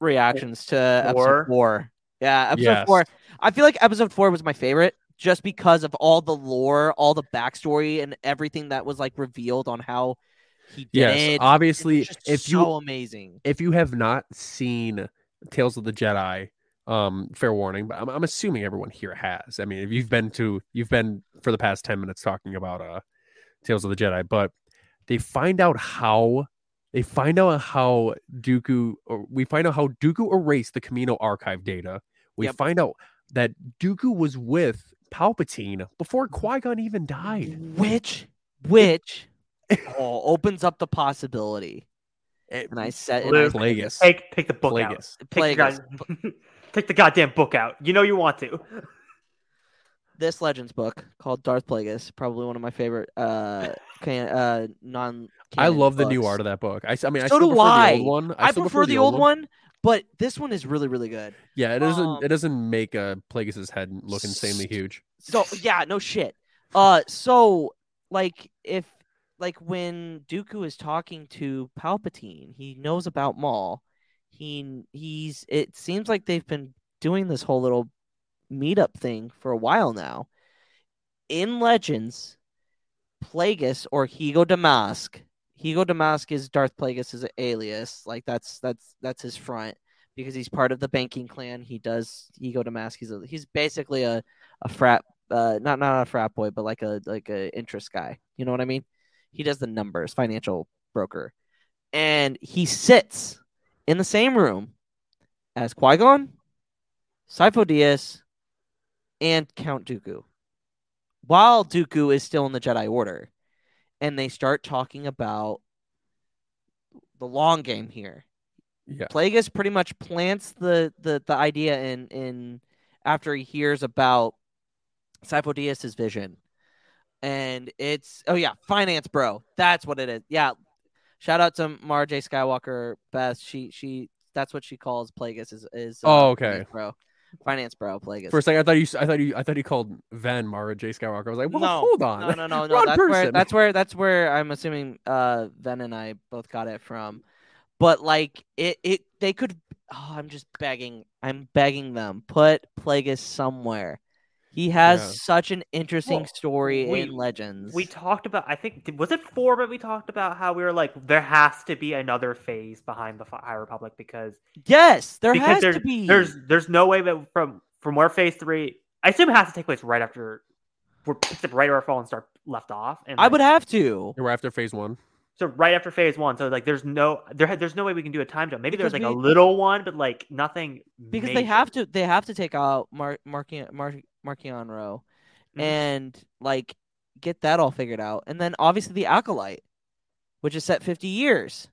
reactions to Four? episode four. Yeah, episode Yes. four. I feel like episode four was my favorite just because of all the lore, all the backstory, and everything that was like revealed on how he did Yes. it. Obviously, if so you amazing. if you have not seen Tales of the Jedi, um, fair warning, but I'm, I'm assuming everyone here has. I mean, if you've been to, you've been for the past 10 minutes talking about uh Tales of the Jedi, but they find out how they find out how Dooku, or we find out how Dooku erased the Camino archive data. We Yep. find out that Dooku was with Palpatine before Qui Gon even died. which which oh, opens up the possibility. It- And I said, and I, Plagueis. Take take the book out. Plagueis. Take the, god- take the goddamn book out. You know you want to. This Legends book called Darth Plagueis, probably one of my favorite uh can uh non. I love the new art of that book. I mean, I So still do prefer I. the old one. I, still prefer, the old one, but this one is really really good. Yeah, it doesn't. Um, it doesn't make uh, Plagueis' head look insanely huge. So yeah, no shit. Uh, so like if like when Dooku is talking to Palpatine, he knows about Maul. He he's. It seems like they've been doing this whole little meetup thing for a while now. In Legends, Plagueis or Hego Damask. Hego Damask is Darth Plagueis' is an alias. Like that's that's that's his front because he's part of the banking clan. He does Hego Damask. He's a, he's basically a a frat uh not not a frat boy but like a like a interest guy you know what i mean he does the numbers financial broker and he sits in the same room as qui-gon Sifo Dyas, and count dooku while dooku is still in the jedi order and they start talking about the long game here Yeah. Plagueis pretty much plants the the the idea in in after he hears about Sifo vision. And it's oh yeah, finance bro. That's what it is. Yeah. Shout out to Mara J. Skywalker Beth. She she that's what she calls Plagueis is is Oh, uh, okay. bro. Finance bro, Plagueis. For a second, I thought you, I thought you, I thought you called Ven Mara J Skywalker. I was like, well, no, hold on, No, no, no, no. Wrong That's where that's where that's where I'm assuming uh Ven and I both got it from. But like it it they could oh, I'm just begging. I'm begging them. Put Plagueis somewhere. He has Yeah. such an interesting Well, story we- in Legends. We talked about. I think was it four, but we talked about how we were like, there has to be another phase behind the Fi- High Republic because yes, there because has there's to be. there's there's no way that from from where phase three. I assume it has to take place right after we're picks up right where Fallen Star left off. And I like, would have to. We're after phase one. so right after phase one. So like, there's no there. There's no way we can do a time jump. Maybe there's Because like a little one, but like nothing. because they have to they have to take out Mar- Marki- Mar- Marciano Mhm. and like get that all figured out. And then obviously the acolyte which is set 50 years.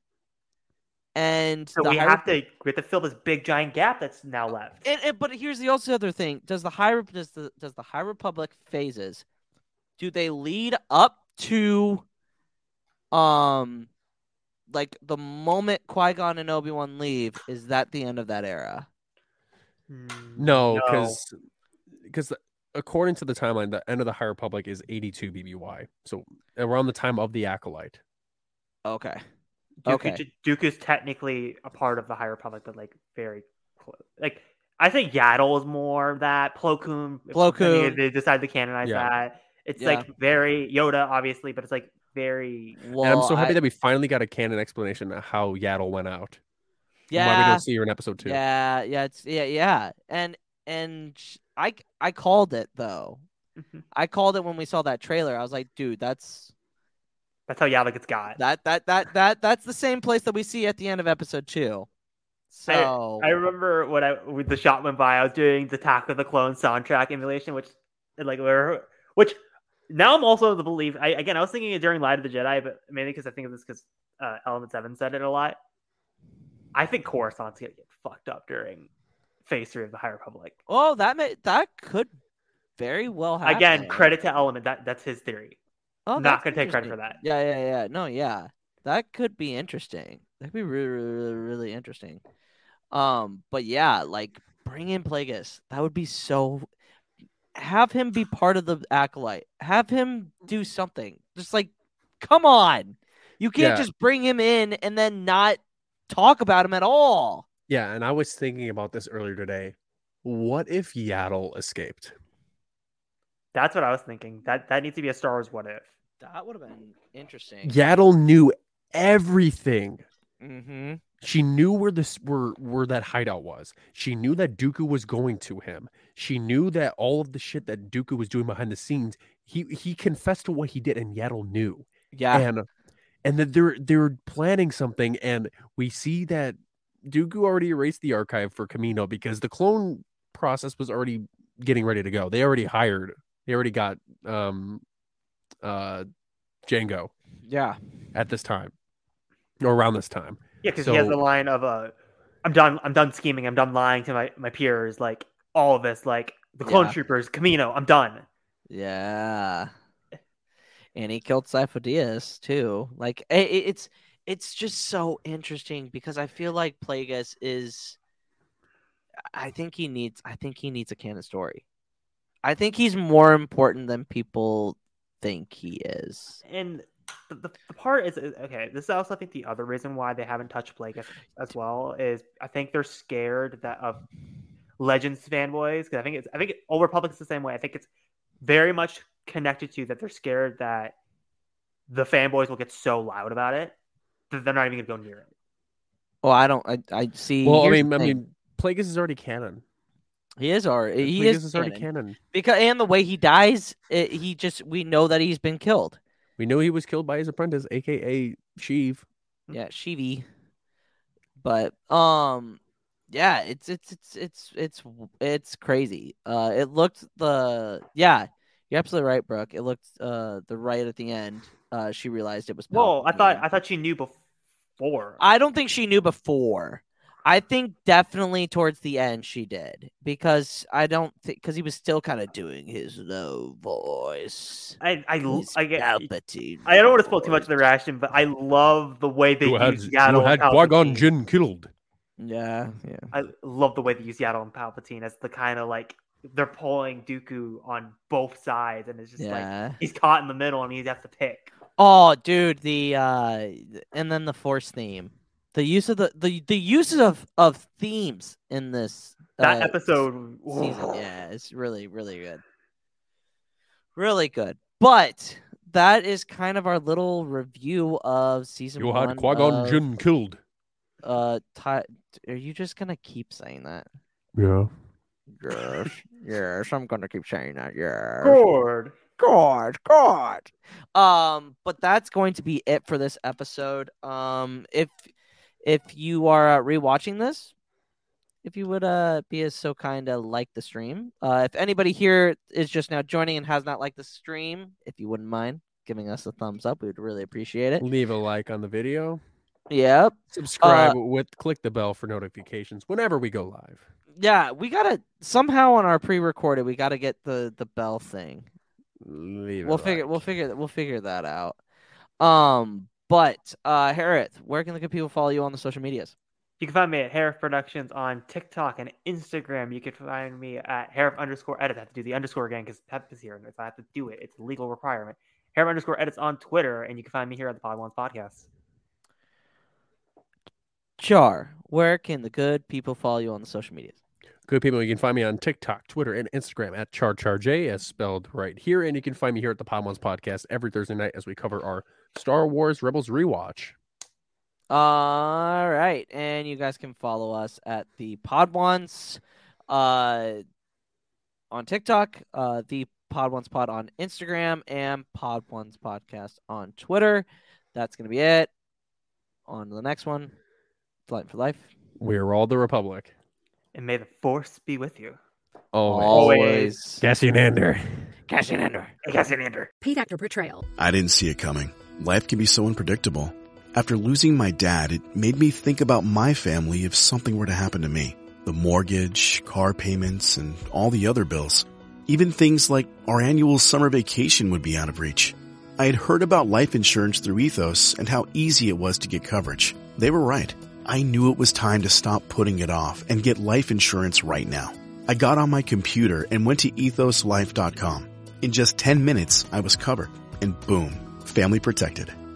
And So we High have Rep- to we have to fill this big giant gap that's now left. and, and- but here's the also other thing. Does the high Rep- does the does the high republic phases do they lead up to um like the moment Qui-Gon and Obi-Wan leave is that the end of that era? No, because because according to the timeline, the end of the High Republic is 82 BBY. So around the time of the Acolyte. okay Dooku, Okay. Dooku's technically a part of the High Republic, but like very close. Like I think Yaddle is more that Plo Koon. Plo Koon. They decide to canonize Yeah. that. It's Yeah. like very Yoda, obviously, but it's like very. well and I'm so happy I- that we finally got a canon explanation of how Yaddle went out. yeah Why we don't see her in episode two. Yeah, yeah, it's yeah, yeah. And and I I called it though. Mhm. I called it when we saw that trailer. I was like, dude, that's That's how Yaddle gets got. that that that that that's the same place that we see at the end of episode two. So I remember when I with the shot went by, I was doing the Attack of the Clones soundtrack emulation, which like where which now I'm also of the belief. I again I was thinking it during Light of the Jedi, but mainly because I think of this because uh, Element Seven said it a lot. I think Coruscant's gonna get fucked up during Phase Three of the High Republic. oh that may that could very well happen. Again, credit to Element. That that's his theory. Oh, not gonna take credit for that. Yeah, yeah, yeah. No, yeah. That could be interesting. That could be really, really, really, really interesting. Um, but yeah, like bring in Plagueis. That would be so have him be part of the acolyte. Have him do something. Just like come on. You can't Yeah. just bring him in and then not talk about him at all. Yeah, and I was thinking about this earlier today. What if Yaddle escaped? That's what I was thinking. That that needs to be a Star Wars what if. That would have been interesting. Yaddle knew everything. Mm-hmm. She knew where this where where that hideout was. She knew that Dooku was going to him. She knew that all of the shit that Dooku was doing behind the scenes. He he confessed to what he did, and Yaddle knew. Yeah. And and that they're they're planning something, and we see that Dooku already erased the archive for Camino because the clone process was already getting ready to go. They already hired. They already got um uh Jango yeah. at this time or around this time. Yeah, because he has the line of uh, "I'm done. I'm done scheming. I'm done lying to my my peers. Like all of this. Like the clone Yeah. troopers, Camino. I'm done." Yeah. And he killed Sifo Dyas too. Like i- i- it's it's just so interesting because I feel like Plagueis is I think he needs I think he needs a canon story. I think he's more important than people think he is. And the, the, the part is okay. This is also I think the other reason why they haven't touched Blake as, well is I think they're scared that of Legends fanboys because I think it's I think Old is the same way. I think it's very much connected to that they're scared that the fanboys will get so loud about it they're not even gonna go near it. Well, I don't I, I see Well, I mean, the I mean, Plagueis is already canon. he is already he Plagueis is, is already canon. canon. because and the way he dies, it, he just we know that he's been killed. We know he was killed by his apprentice, aka Sheev. Yeah, Shivi. But um yeah, it's it's it's it's it's it's crazy. Uh it looked the yeah, you're absolutely right, Brooke. It looked uh the right at the end. Uh she realized it was Whoa, I thought I thought she knew before. I don't think she knew before. I think definitely towards the end she did because I don't think because he was still kind of doing his low voice. I His I get. Palpatine I don't want to spoil too much of the reaction, but I love the way they You had, use you Yaddle had Qui Gon Jinn killed. Yeah, yeah. I love the way they use Yaddle and Palpatine as the kind of like they're pulling Dooku on both sides, and it's just Yeah. like he's caught in the middle and he has to pick. Oh, dude, the uh, and then the Force theme, the use of the the the use of of themes in this That uh, episode, season, yeah, it's really really good, really good. But that is kind of our little review of season You one. had Qui Gon Jinn killed. Uh, Ty, are you just gonna keep saying that? Yeah. Yes, yes, I'm gonna keep saying that. Yeah. Good. God, God. Um, but that's going to be it for this episode. Um, if if you are uh, rewatching this, if you would uh be as so kind to like the stream. Uh, if anybody here is just now joining and has not liked the stream, if you wouldn't mind giving us a thumbs up, we would really appreciate it. Leave a like on the video. Yep. Subscribe Uh, with click the bell for notifications whenever we go live. Yeah, we gotta somehow on our pre-recorded, we gotta get the the bell thing. Leave we'll a figure like. we'll figure we'll figure that out. Um, but uh, Harith, where can the good people follow you on the social medias? You can find me at Hereth Productions on TikTok and Instagram. You can find me at Hereth underscore edit. I have to do the underscore again because Pep is here, and if I have to do it, it's a legal requirement. Hereth underscore edits on Twitter, and you can find me here at the Podwans Podcast. Char, where can the good people follow you on the social medias? Good people, you can find me on TikTok, Twitter, and Instagram at CharCharJ, as spelled right here. And you can find me here at the Podwans Podcast every Thursday night as we cover our Star Wars Rebels rewatch. All right, and you guys can follow us at the Podwans, uh, on TikTok, uh, the Podwans Pod on Instagram, and Podwans Podcast on Twitter. That's gonna be it. On to the next one. Flight for life. We're all the Republic. And may the Force be with you. Always. Always. Cassian Andor. Cassian Andor. Hey, Cassian Andor. Paid actor portrayal. I didn't see it coming. Life can be so unpredictable. After losing my dad, it made me think about my family if something were to happen to me. The mortgage, car payments, and all the other bills. Even things like our annual summer vacation would be out of reach. I had heard about life insurance through Ethos and how easy it was to get coverage. They were right. I knew it was time to stop putting it off and get life insurance right now. I got on my computer and went to ethoslife.com. In just 10 minutes, I was covered. And boom, family protected.